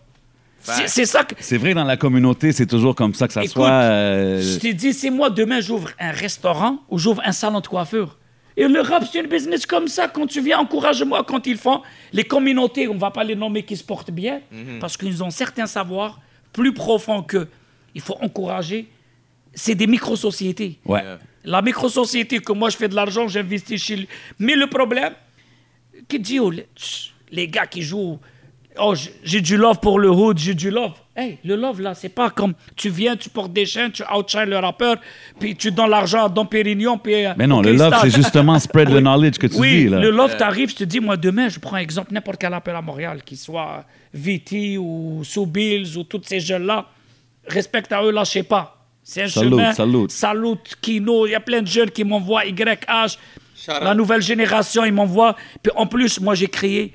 C'est ça que...
C'est vrai, dans la communauté, c'est toujours comme ça que ça
Écoute,
soit. euh,
Je t'ai dit, c'est moi, demain, j'ouvre un restaurant ou j'ouvre un salon de coiffure. Et le rap, c'est une business comme ça. Quand tu viens, encourage-moi quand ils font. Les communautés, on ne va pas les nommer qui se portent bien, parce qu'ils ont certains savoirs plus profonds que il faut encourager. C'est des micro-sociétés.
ouais.
Yeah.
La micro-société que moi, je fais de l'argent, j'investis chez lui. Mais le problème, qui dit, les gars qui jouent, oh, j'ai- du love pour le hood, j'ai du love. Hey, le love, là, c'est pas comme tu viens, tu portes des chaînes, tu outshine le rappeur, puis tu donnes l'argent à Don Pérignon, puis. euh,
Mais non, le love, c'est justement (laughs) spread the knowledge que tu
oui,
dis. Là.
le love t'arrive, je te dis, moi, demain, je prends exemple n'importe quel rappeur à Montréal, qu'il soit VT ou Sue Bills ou tous ces jeunes-là. Respecte à eux, lâchez pas. C'est un
Salute,
chemin.
salute.
Salute, Kino. Il y a plein de jeunes qui m'envoient YH. La nouvelle génération, ils m'envoient. Puis en plus, moi, j'ai créé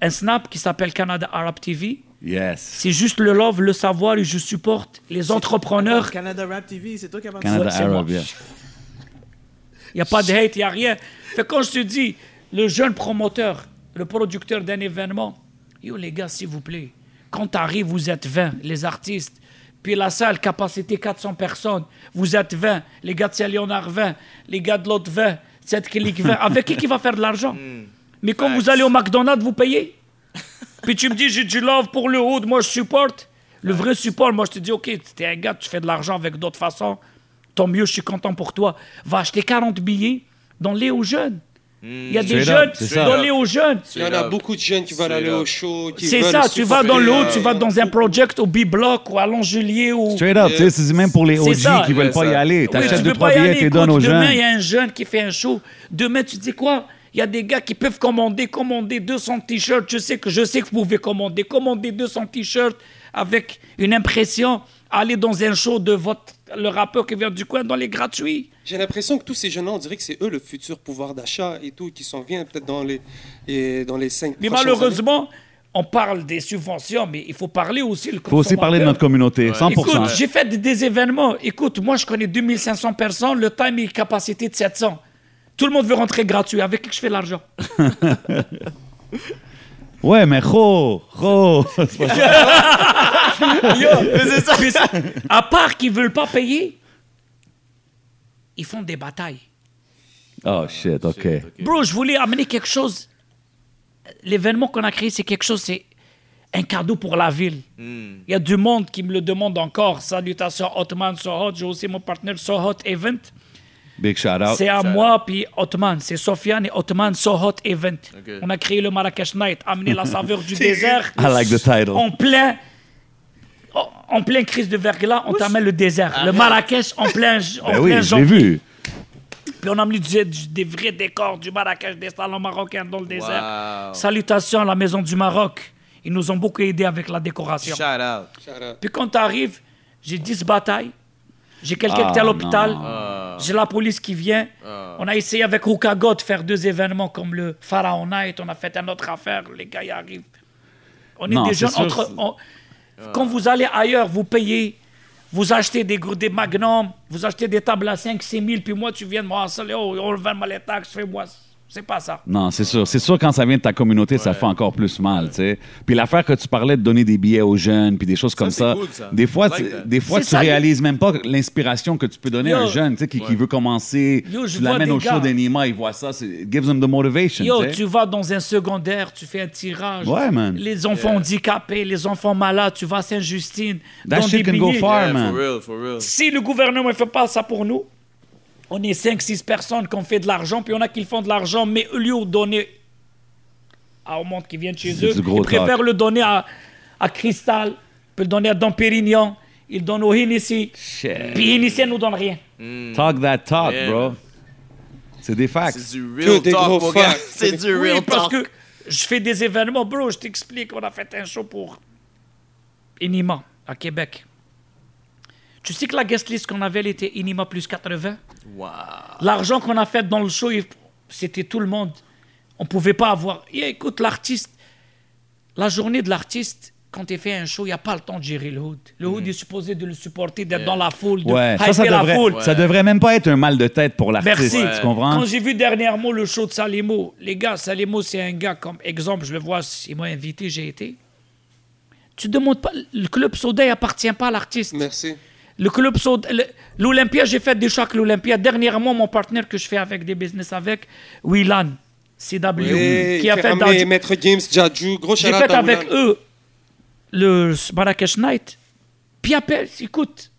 un snap qui s'appelle Canada Arab TV.
Yes.
C'est juste le love, le savoir et je supporte les entrepreneurs.
Canada Rap TV, c'est toi qui as
Canada Arab.
Il n'y a pas de hate, il n'y a rien. Fait que quand je te dis, le jeune promoteur, le producteur d'un événement, yo les gars, s'il vous plaît, quand t'arrives, vous êtes 20, les artistes, puis la salle, capacité 400 personnes, vous êtes 20, les gars de Saint-Léonard 20, les gars de l'autre 20, cette clique 20, avec qui qui va faire de l'argent? Mais quand vous allez au McDonald's, vous payez (laughs) Puis tu me dis, j'ai du love pour le hood, moi je supporte. Le vrai support, moi je te dis, ok, t'es un gars, tu fais de l'argent avec d'autres façons, tant mieux, je suis content pour toi. Va acheter 40 billets, donne-les aux jeunes. Il y a des
Straight
jeunes, donne-les aux jeunes.
Il y en a beaucoup de jeunes qui veulent aller au show.
C'est ça, tu vas dans le haut, tu vas dans un project au B-Block ou à Longjulier ou...
Straight up, tu sais, c'est même pour les OG qui veulent pas y aller. T'achètes
tu
deux,
peux
trois
pas y
billets,
aller.
tu les donnes aux
Écoute, Demain, il y
jeunes.
a un jeune qui fait un show. Demain, tu dis quoi? Il y a des gars qui peuvent commander, commander 200 t-shirts. Je sais que je sais que vous pouvez commander, commander 200 t-shirts avec une impression. Aller dans un show de votre le rappeur qui vient du coin dans les gratuits.
J'ai l'impression que tous ces jeunes-là, on dirait que c'est eux le futur pouvoir d'achat et tout, qui s'en vient peut-être dans les, et dans les cinq
Mais malheureusement, on parle des subventions, mais il faut parler aussi le
Il faut aussi parler de notre communauté, 100%.
Écoute, j'ai fait des, des événements. Écoute, moi, je connais 2500 personnes. Le time est capacité de 700. Tout le monde veut rentrer gratuit. Avec qui je fais l'argent (laughs)
Ouais, mais ro, ro. C'est pas ça.
Yo, mais ça- À part qu'ils veulent pas payer, ils font des batailles.
Oh shit, ok.
Bro, je voulais amener quelque chose l'événement qu'on a créé, c'est quelque chose, c'est un cadeau pour la ville. Il y a du monde qui me le demande encore. Salutations Ottoman So Hot. J'ai aussi mon partenaire So Hot Event.
Big shout out.
C'est à moi puis Ottoman. C'est Sofiane et Ottoman So Hot Event. On a créé le Marrakech Night, amener la saveur du (laughs) désert.
I like the title.
En plein, en- plein crise de verglas, on t'amène le désert. Le Marrakech en plein, en
Ben oui,
plein janvier.
vu.
Puis on a mis du- du- des vrais décors du Marrakech, des salons marocains dans le désert.
Wow.
Salutations à la Maison du Maroc. Ils nous ont beaucoup aidés avec la décoration.
Shout out.
Puis quand tu arrives, j'ai 10 batailles. J'ai quelqu'un
Ah,
qui est à l'hôpital.
non.
J'ai la police qui vient. On a essayé avec Hukagot de faire deux événements comme le Pharaon Night. On a fait une autre affaire. Les gars y arrivent. On est des jeunes
sûr,
entre. on- Quand vous allez ailleurs, vous payez. Vous achetez des, des magnums, vous achetez des tables à 5 6 000, puis moi, tu viens de me harceler, oh, on va mal les taxes, fais-moi. C'est pas ça.
Non, c'est sûr. C'est sûr, quand ça vient de ta communauté, ça fait encore plus mal, tu sais. Puis l'affaire que tu parlais de donner des billets aux jeunes, puis des choses comme
c'est
ça,
cool, ça.
des fois,
like
tu-
that.
des fois tu
ça.
réalises même pas l'inspiration que tu peux donner à un
Yo.
jeune, tu sais, qui, qui veut commencer.
Yo, je
tu l'amènes
des
au
gars.
show d'Enima, il voit ça, c'est- it gives them the motivation,
Yo,
tu
vas dans un secondaire, tu fais un tirage.
Ouais, man.
Les enfants handicapés, les enfants malades, tu vas à Saint-Justine.
That
dans
shit
des
can go
billets.
far.
Yeah,
man.
for real, for real.
Si le gouvernement ne fait pas ça pour nous, on est 5-6 personnes qui ont fait de l'argent, puis il y en a qui font de l'argent, mais au lieu de donner à- au monde qui vient de chez eux, ils préfèrent le donner à, à Cristal, puis le donner à Dom Pérignon, ils donnent au Hennessy,
Shit.
puis Hennessy nous donne rien.
Talk that talk,
Yeah,
bro. C'est des facts.
C'est du real
des
talk,
gros
mon gars. C'est du
Oui,
real
parce
talk.
que je fais des événements, bro, je t'explique, on a fait un show pour Inima, à Québec. Tu sais que la guest list qu'on avait, elle était Inima plus 80
Wow.
L'argent qu'on a fait dans le show, c'était tout le monde. On pouvait pas avoir. Et écoute, l'artiste, la journée de l'artiste, quand tu fais un show, il n'y a pas le temps de gérer le hood. Le hood est supposé de le supporter, d'être dans la foule, de
Ouais, ça, ça
la
devrait,
foule.
ça devrait même pas être un mal de tête pour l'artiste,
Merci.
tu comprends?
Quand j'ai vu dernièrement le show de Salimo, les gars, Salimo, c'est un gars comme exemple, je le vois, il m'a invité, j'ai été. Tu demandes pas, le club Soda, il appartient pas à l'artiste.
Merci.
Le club l'Olympia, j'ai fait des avec l'Olympia. Dernièrement, mon partenaire que je fais avec des business avec, Willan, CW,
Et
qui a fait
Maître Games, Jadju, gros
j'ai fait avec eux le Marrakech Night. Puis après, écoute,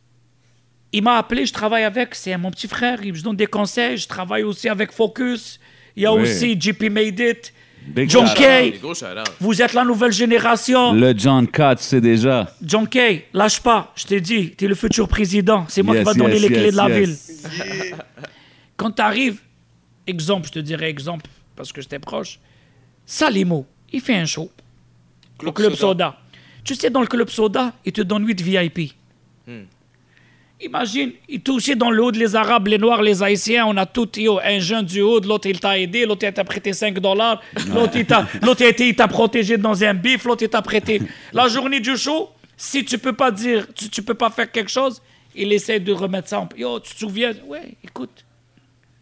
il m'a appelé, je travaille avec, c'est mon petit frère, il me donne des conseils. Je travaille aussi avec Focus. Il y a
Oui.
aussi JP Made It.
Big
John
shout out.
Kay,
Gros shout out.
vous êtes la nouvelle génération.
Le John tu sais déjà.
John Kay, lâche pas, je t'ai dit, tu es le futur président. C'est moi
Yes,
qui va donner
yes,
les clés
yes,
de la
yes.
ville. (laughs) Quand tu arrives, exemple, je te dirais exemple, parce que j'étais proche, Salimo, il fait un show au Club Soda. Tu sais, dans le Club Soda, il te donne 8 VIP. Imagine, il touchait dans le haut les Arabes, les Noirs, les Haïtiens, on a tout, yo, un jeune du haut, l'autre il t'a aidé, l'autre il t'a prêté 5 dollars, l'autre il t'a il t'a protégé dans un bif, l'autre il t'a prêté. (laughs) La journée du show, si tu peux pas dire, tu, tu peux pas faire quelque chose, il essaie de remettre ça en... Yo, tu te souviens? Ouais, écoute,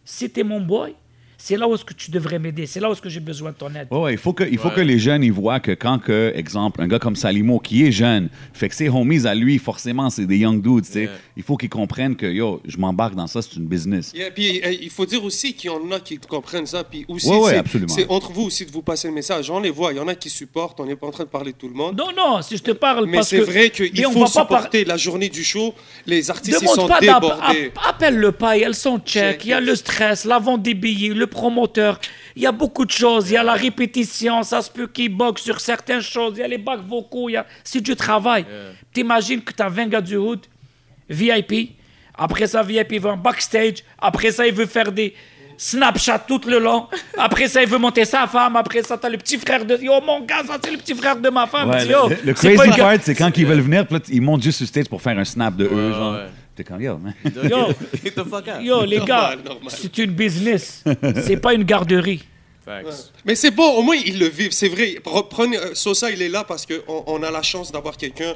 si t'es mon boy, c'est là où est-ce que tu devrais m'aider, c'est là où est-ce que j'ai besoin de ton aide.
Ouais, ouais, il faut, que, il faut que les jeunes ils voient que quand, que, exemple, un gars comme Salimo qui est jeune, fait que ses homies à lui, forcément, c'est des young dudes, tu sais.
Yeah.
Il faut qu'ils comprennent que, yo, je m'embarque dans ça, c'est une business.
Yeah, puis euh, il faut dire aussi qu'il y en a qui comprennent ça. Puis aussi,
Ouais, ouais,
c'est-
absolument.
c'est entre vous aussi de vous passer le message. On les voit. Il y en a qui supportent. On n'est pas en train de parler de tout le monde.
Non, non, si je te parle
Mais
parce
c'est
que...
vrai qu'il faut
va pas par-
supporter la journée du show. Les artistes, ils sont
pas
débordés.
app- Appelle-le pas, il y a le son check,
Check,
il y a le stress, la vente des billets, le promoteur. Il y a beaucoup de choses. Il y a la répétition, ça se peut qu'il boxe sur certaines choses. Il y a les bacs vocaux. a- C'est du travail. T'imagines que tu as 20 gars du hood, VIP. Après ça, VIP va en backstage. Après ça, il veut faire des Snapchat tout le long. Après ça, il veut monter sa femme. Après ça, t'as le petit frère de... Yo, mon gars, ça, c'est le petit frère de ma femme.
Ouais,
Dis, yo,
le, crazy part, c'est quand ils veulent venir, ils montent juste sur stage pour faire un snap de eux, genre.
ouais.
T'es comme, yo, man. (laughs)
Yo,
Get the fuck out.
Yo, les gars,
Normal, normal.
c'est une business. C'est pas une garderie.
Mais c'est bon, au moins ils le vivent. C'est vrai. Reprenez, euh, Sosa, il est là parce qu'on on a la chance d'avoir quelqu'un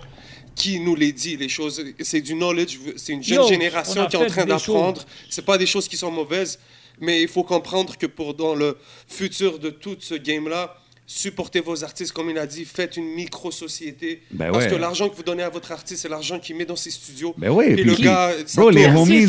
qui nous les dit, les choses. C'est du knowledge. C'est une jeune
Yo,
génération
a
qui est en train d'apprendre. C'est pas des choses qui sont mauvaises, mais il faut comprendre que pour dans le futur de tout ce game-là, supportez vos artistes, comme il a dit, faites une micro-société.
Ben
parce
ouais.
que l'argent que vous donnez à votre artiste, c'est l'argent qu'il met dans ses studios.
Ben oui,
Et le
qui-
gars,
Bro, les homies,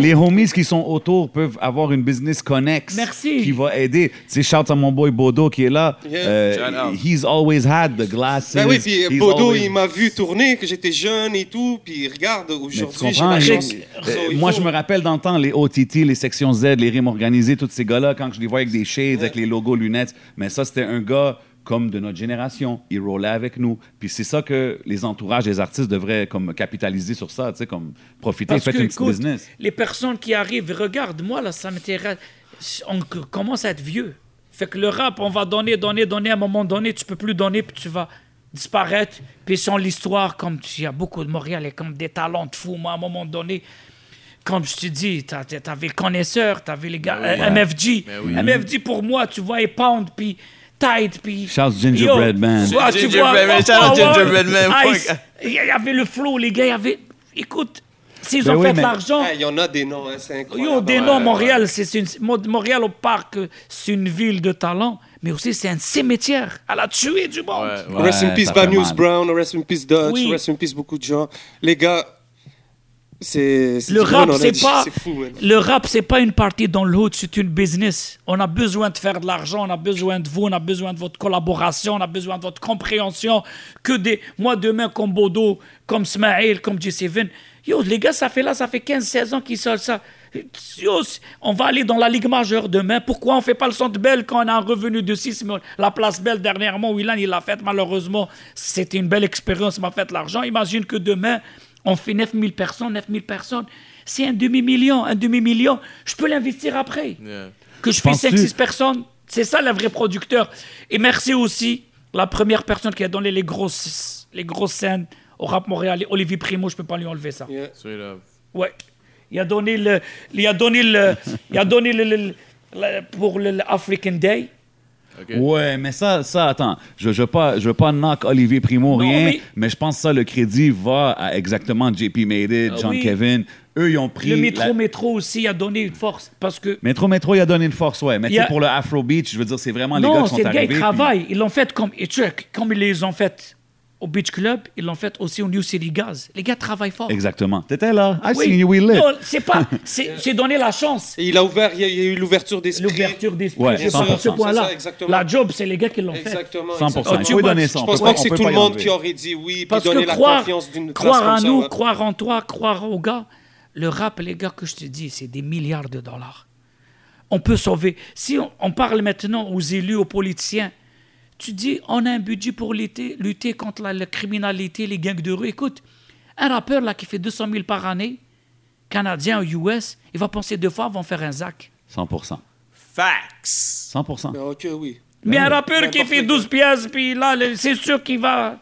les homies qui sont autour peuvent avoir une business connex
Merci.
qui va aider. Tu sais, shout à mon boy Bodo qui est là.
Yeah.
Euh, he's always had the glasses.
Ben oui, puis
He's
Bodo,
always-
il m'a vu tourner, que j'étais jeune et tout, puis regarde, aujourd'hui, j'ai la chance.
euh, moi,
faut-
je me rappelle dans le temps, les OTT, les sections Z, les rimes organisées, tous ces gars-là, quand je les voyais avec des shades, avec les logos lunettes, mais ça, c'était un gars comme de notre génération. Il roulait avec nous. Puis c'est ça que les entourages des artistes devraient comme capitaliser sur ça, tu sais, comme profiter,
Parce
faites
que,
une petite business.
les personnes qui arrivent, regarde, moi, là, ça m'intéresse. On commence à être vieux. Fait que le rap, on va donner, donner, donner. À un moment donné, tu peux plus donner, puis tu vas disparaître. Puis sans l'histoire, comme tu- il y a beaucoup de Montréal, et comme des talents de fous. Moi, à un moment donné, comme je te dis, t'a- t'a- t'avais le connaisseur, t'avais les gars, euh, MFG. MFG, pour moi, tu vois, et Pound, puis Puis...
Gingerbread
Yo,
Man.
tu vois, tu
Gingerbread
vois,
Man, shout out
Power,
Gingerbread Man.
Ice. Il y avait le flow, les gars, il y avait... Écoute, s'ils
Ben
ont
oui,
fait de
mais-
l'argent...
Ah, Il y en a des noms, hein, c'est incroyable.
Yo, des noms, Montréal, c'est une, Mo- Montréal au parc, c'est une ville de talent, mais aussi c'est un cimetière. Elle a tué du monde.
Ouais, ouais.
Rest in peace Bad News. Brown, rest in peace Dutch,
Oui.
rest in peace beaucoup de gens. Les gars, c'est. c'est
Le rap, c'est pas,
fou,
le rap, c'est pas une partie dans le hood, c'est une business. On a besoin de faire de l'argent, on a besoin de vous, on a besoin de votre collaboration, on a besoin de votre compréhension. Que des, moi demain comme Bodo, comme Smaïl, comme J7. Yo, les gars, ça fait là, ça fait 15-16 ans qu'ils sortent ça. Yo, on va aller dans la Ligue majeure demain. Pourquoi on fait pas le centre Bell quand on a un revenu de 6 millions La place Belle, dernièrement, Willan, il l'a fait. Malheureusement, c'était une belle expérience, il m'a fait l'argent. Imagine que demain, on fait 9000 personnes, 9000 personnes. C'est un demi-million, un demi-million. Je peux l'investir après.
Yeah.
Que je fais
Penses-tu-
5-6 personnes. C'est ça, le vrai producteur. Et merci aussi, la première personne qui a donné les grosses, les grosses scènes au rap montréalais, Olivier Primo, je peux pas lui enlever ça.
Yeah.
Ouais. Il a donné le, il a donné le, il a donné le, le- le- pour le, le African Day.
OK.
Ouais, mais ça, ça, attends, je ne veux pas, je veux pas knock Olivier Primo,
Non,
rien, mais...
mais-
je pense que ça, le crédit va à exactement JP Made It,
Ah
John
oui.
Kevin. Eux, ils ont pris.
Le métro
la-
métro aussi a donné une force parce que
Métro Métro, il a donné une force, ouais. Mais
a-
pour le Afro Beach, je veux dire, c'est vraiment les gars
non,
qui sont
c'est le gars
arrivés. puis-
travaillent. Ils l'ont fait comme comme ils les ont fait au Beach Club, ils l'ont fait aussi au New City Gaz. Les gars travaillent fort.
Exactement. T'étais là. I
Oui.
seen you, we lit.
Non, c'est pas, (laughs) c'est c'est donner la chance.
Et il a ouvert, il y a, eu l'ouverture d'esprit.
L'ouverture d'esprit.
Ouais,
à ce
100%.
point-là.
C'est ça, exactement.
La job, c'est les gars qui l'ont fait.
Exactement.
100%.
exactement.
Il
tu vois,
donner
je
ça. on
Je pense pas que
on
c'est tout le monde qui aurait dit oui, puis
Parce
donner
que
la
croire,
confiance d'une
croire
comme
nous, croire en toi, croire aux gars, le rap, les gars, que je te dis, c'est des milliards de dollars. On peut sauver. Si on, on parle maintenant aux élus, aux politiciens, tu dis, on a un budget pour lutter, lutter contre la, la criminalité, les gangs de rue. Écoute, un rappeur là qui fait 200 000 par année, canadien ou US, il va penser deux fois avant de faire un zac.
100%.
Facts.
100%.
Mais ok, oui.
Mais un rappeur qui fait
lequel.
12 pièces, puis là, c'est sûr qu'il va.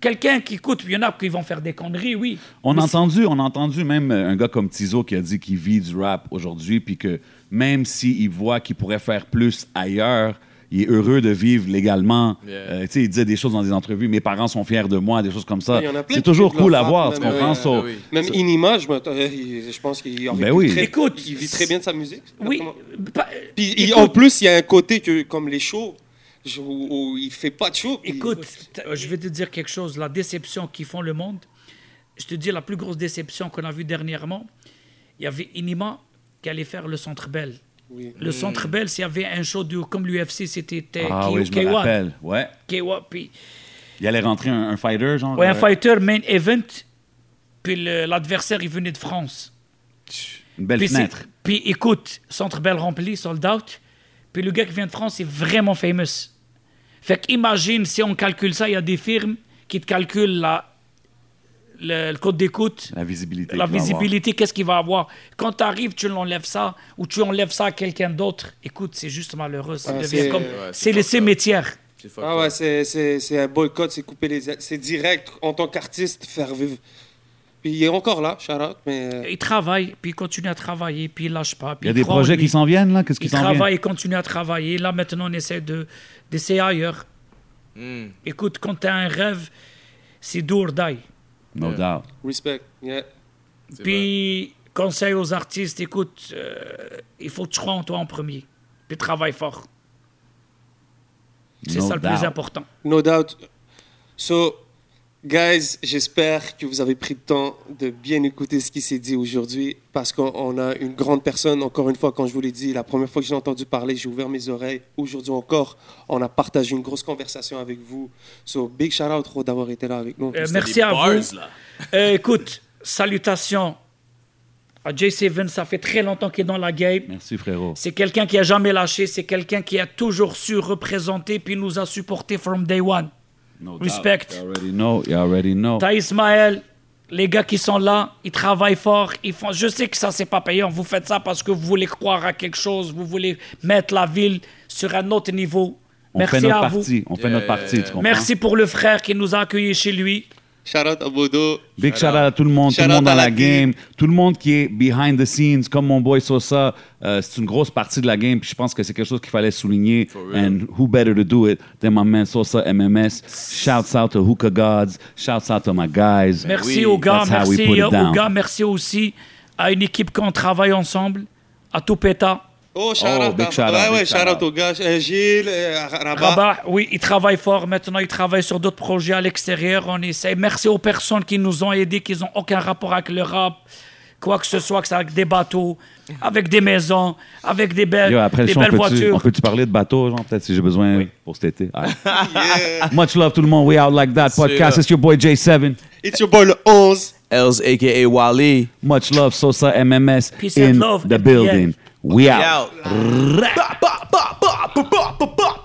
Quelqu'un qui écoute, il y en a qui vont faire des conneries, oui.
On a entendu, on a entendu même euh, un gars comme Tizo qui a dit qu'il vit du rap aujourd'hui, puis que même s'il voit qu'il pourrait faire plus ailleurs, il est heureux de vivre légalement.
Yeah.
Euh, tu sais, il disait des choses dans des entrevues. Mes parents sont fiers de moi, des choses comme ça. C'est toujours cool à voir, tu
même,
comprends?
ouais,
oui.
Même Inima, je, me- euh, je pense qu'il aurait
Ben oui.
très-
Écoute,
il vit très bien de sa musique.
Oui. Pas-
Puis
écoute,
en plus, il y a un côté que, comme les shows, où, où il fait pas de show.
Écoute, t- je vais te dire quelque chose. La déception qu'ils font le monde, je te dis la plus grosse déception qu'on a vue dernièrement, il y avait Inima qui allait faire le Centre Bell.
Oui.
Le Centre Bell, s'il y avait un show de, comme l'UFC, c'était euh,
ah
K-
oui, je me
K1.
rappelle. Ouais.
K1, puis
Il allait rentrer un, un fighter, genre.
ouais, un
euh,
fighter main event, puis l'adversaire, il venait de France.
Une belle
Puis,
fenêtre.
puis écoute, Centre Bell rempli, sold out. Puis le gars qui vient de France est vraiment famous. Fait qu'imagine si on calcule ça, il y a des firmes qui te calculent la, le, le code d'écoute,
La visibilité.
la visibilité, qu'est-ce qu'il va avoir. Quand tu arrives, tu l'enlèves ça, ou tu enlèves ça à quelqu'un d'autre. Écoute, c'est juste malheureux. Ça
Ah,
devient
c'est-
comme.
ouais,
c'est
c'est le
fucked up.
cimetière.
C'est fucked
Ah ouais, c'est- c'est c'est un boycott, c'est couper les... C'est direct, en tant qu'artiste, faire vivre. Puis il est encore là, out, mais... euh,
Il travaille, puis il continue à travailler, puis il lâche pas.
Il
puis
y a des projets
lui.
qui s'en viennent, là? Qu'est-ce qui
Il
s'en vient?
travaille, il continue à travailler. Là, maintenant, on essaie de- d'essayer ailleurs.
Mm.
Écoute, quand tu as un rêve, c'est or die.
No
Yeah.
doubt.
respect, yeah.
Vrai.
Puis, conseil aux artistes, écoute, euh, il faut que tu crois en toi en premier. Puis travaille fort. C'est
No
ça le plus important.
No doubt. So, guys, j'espère que vous avez pris le temps de bien écouter ce qui s'est dit aujourd'hui parce qu'on on a une grande personne. Encore une fois, quand je vous l'ai dit, la première fois que j'ai entendu parler, j'ai ouvert mes oreilles. Aujourd'hui encore, on a partagé une grosse conversation avec vous. So, big shout out d'avoir été là avec nous.
Euh, merci à vous. (laughs) Euh, écoute, salutations à J7. Ça fait très longtemps qu'il est dans la game.
Merci, frérot.
C'est quelqu'un qui a jamais lâché. C'est quelqu'un qui a toujours su représenter puis nous a supporté from day one.
No
Respect.
You already know. You already know.
T'as Ismaël, les gars qui sont là, ils travaillent fort. Ils font... Je sais que ça, c'est pas payant. Vous faites ça parce que vous voulez croire à quelque chose. Vous voulez mettre la ville sur un autre niveau.
On
Merci
fait notre
à vous.
partie. On fait notre partie, tu comprends?
Merci pour le frère qui nous a accueillis chez lui.
Shout out à Bodo.
Big shout out à tout le monde,
Shout
tout le monde dans
la
la game, tout le monde qui est behind the scenes, comme mon boy Sosa. Euh, c'est une grosse partie de la game, puis je pense que c'est quelque chose qu'il fallait souligner. And who better to do it than my man Sosa MMS? Shouts out to Hookah Gods. Shouts out to my guys.
Merci
oui,
aux gars, merci aux gars, merci aussi à une équipe qu'on travaille ensemble, à Tupeta,
Oh, shout
Oh,
out.
big
à-
shout out,
ouais,
big
ouais,
shout
shout out
out.
aux gars. Gilles, Rabat.
Rabat. Oui, ils travaillent fort. Maintenant, ils travaillent sur d'autres projets à l'extérieur. On essaie. Merci aux personnes qui nous ont aidés, qui n'ont aucun rapport avec le rap. Quoi que ce soit, que c'est avec des bateaux, avec des maisons, avec des belles,
Yo, après le
des
on
belles
peut-tu, on
voitures.
peut-tu parler de bateau, genre, peut-être si j'ai besoin pour cet été? (laughs)
Yeah.
Much love tout le monde. We out like that podcast. It's your boy J7.
It's your boy le 11.
Els, a.k.a. Wally.
Much love, Sosa MMS
Peace and
in
love,
the
and
building. We out.
Out.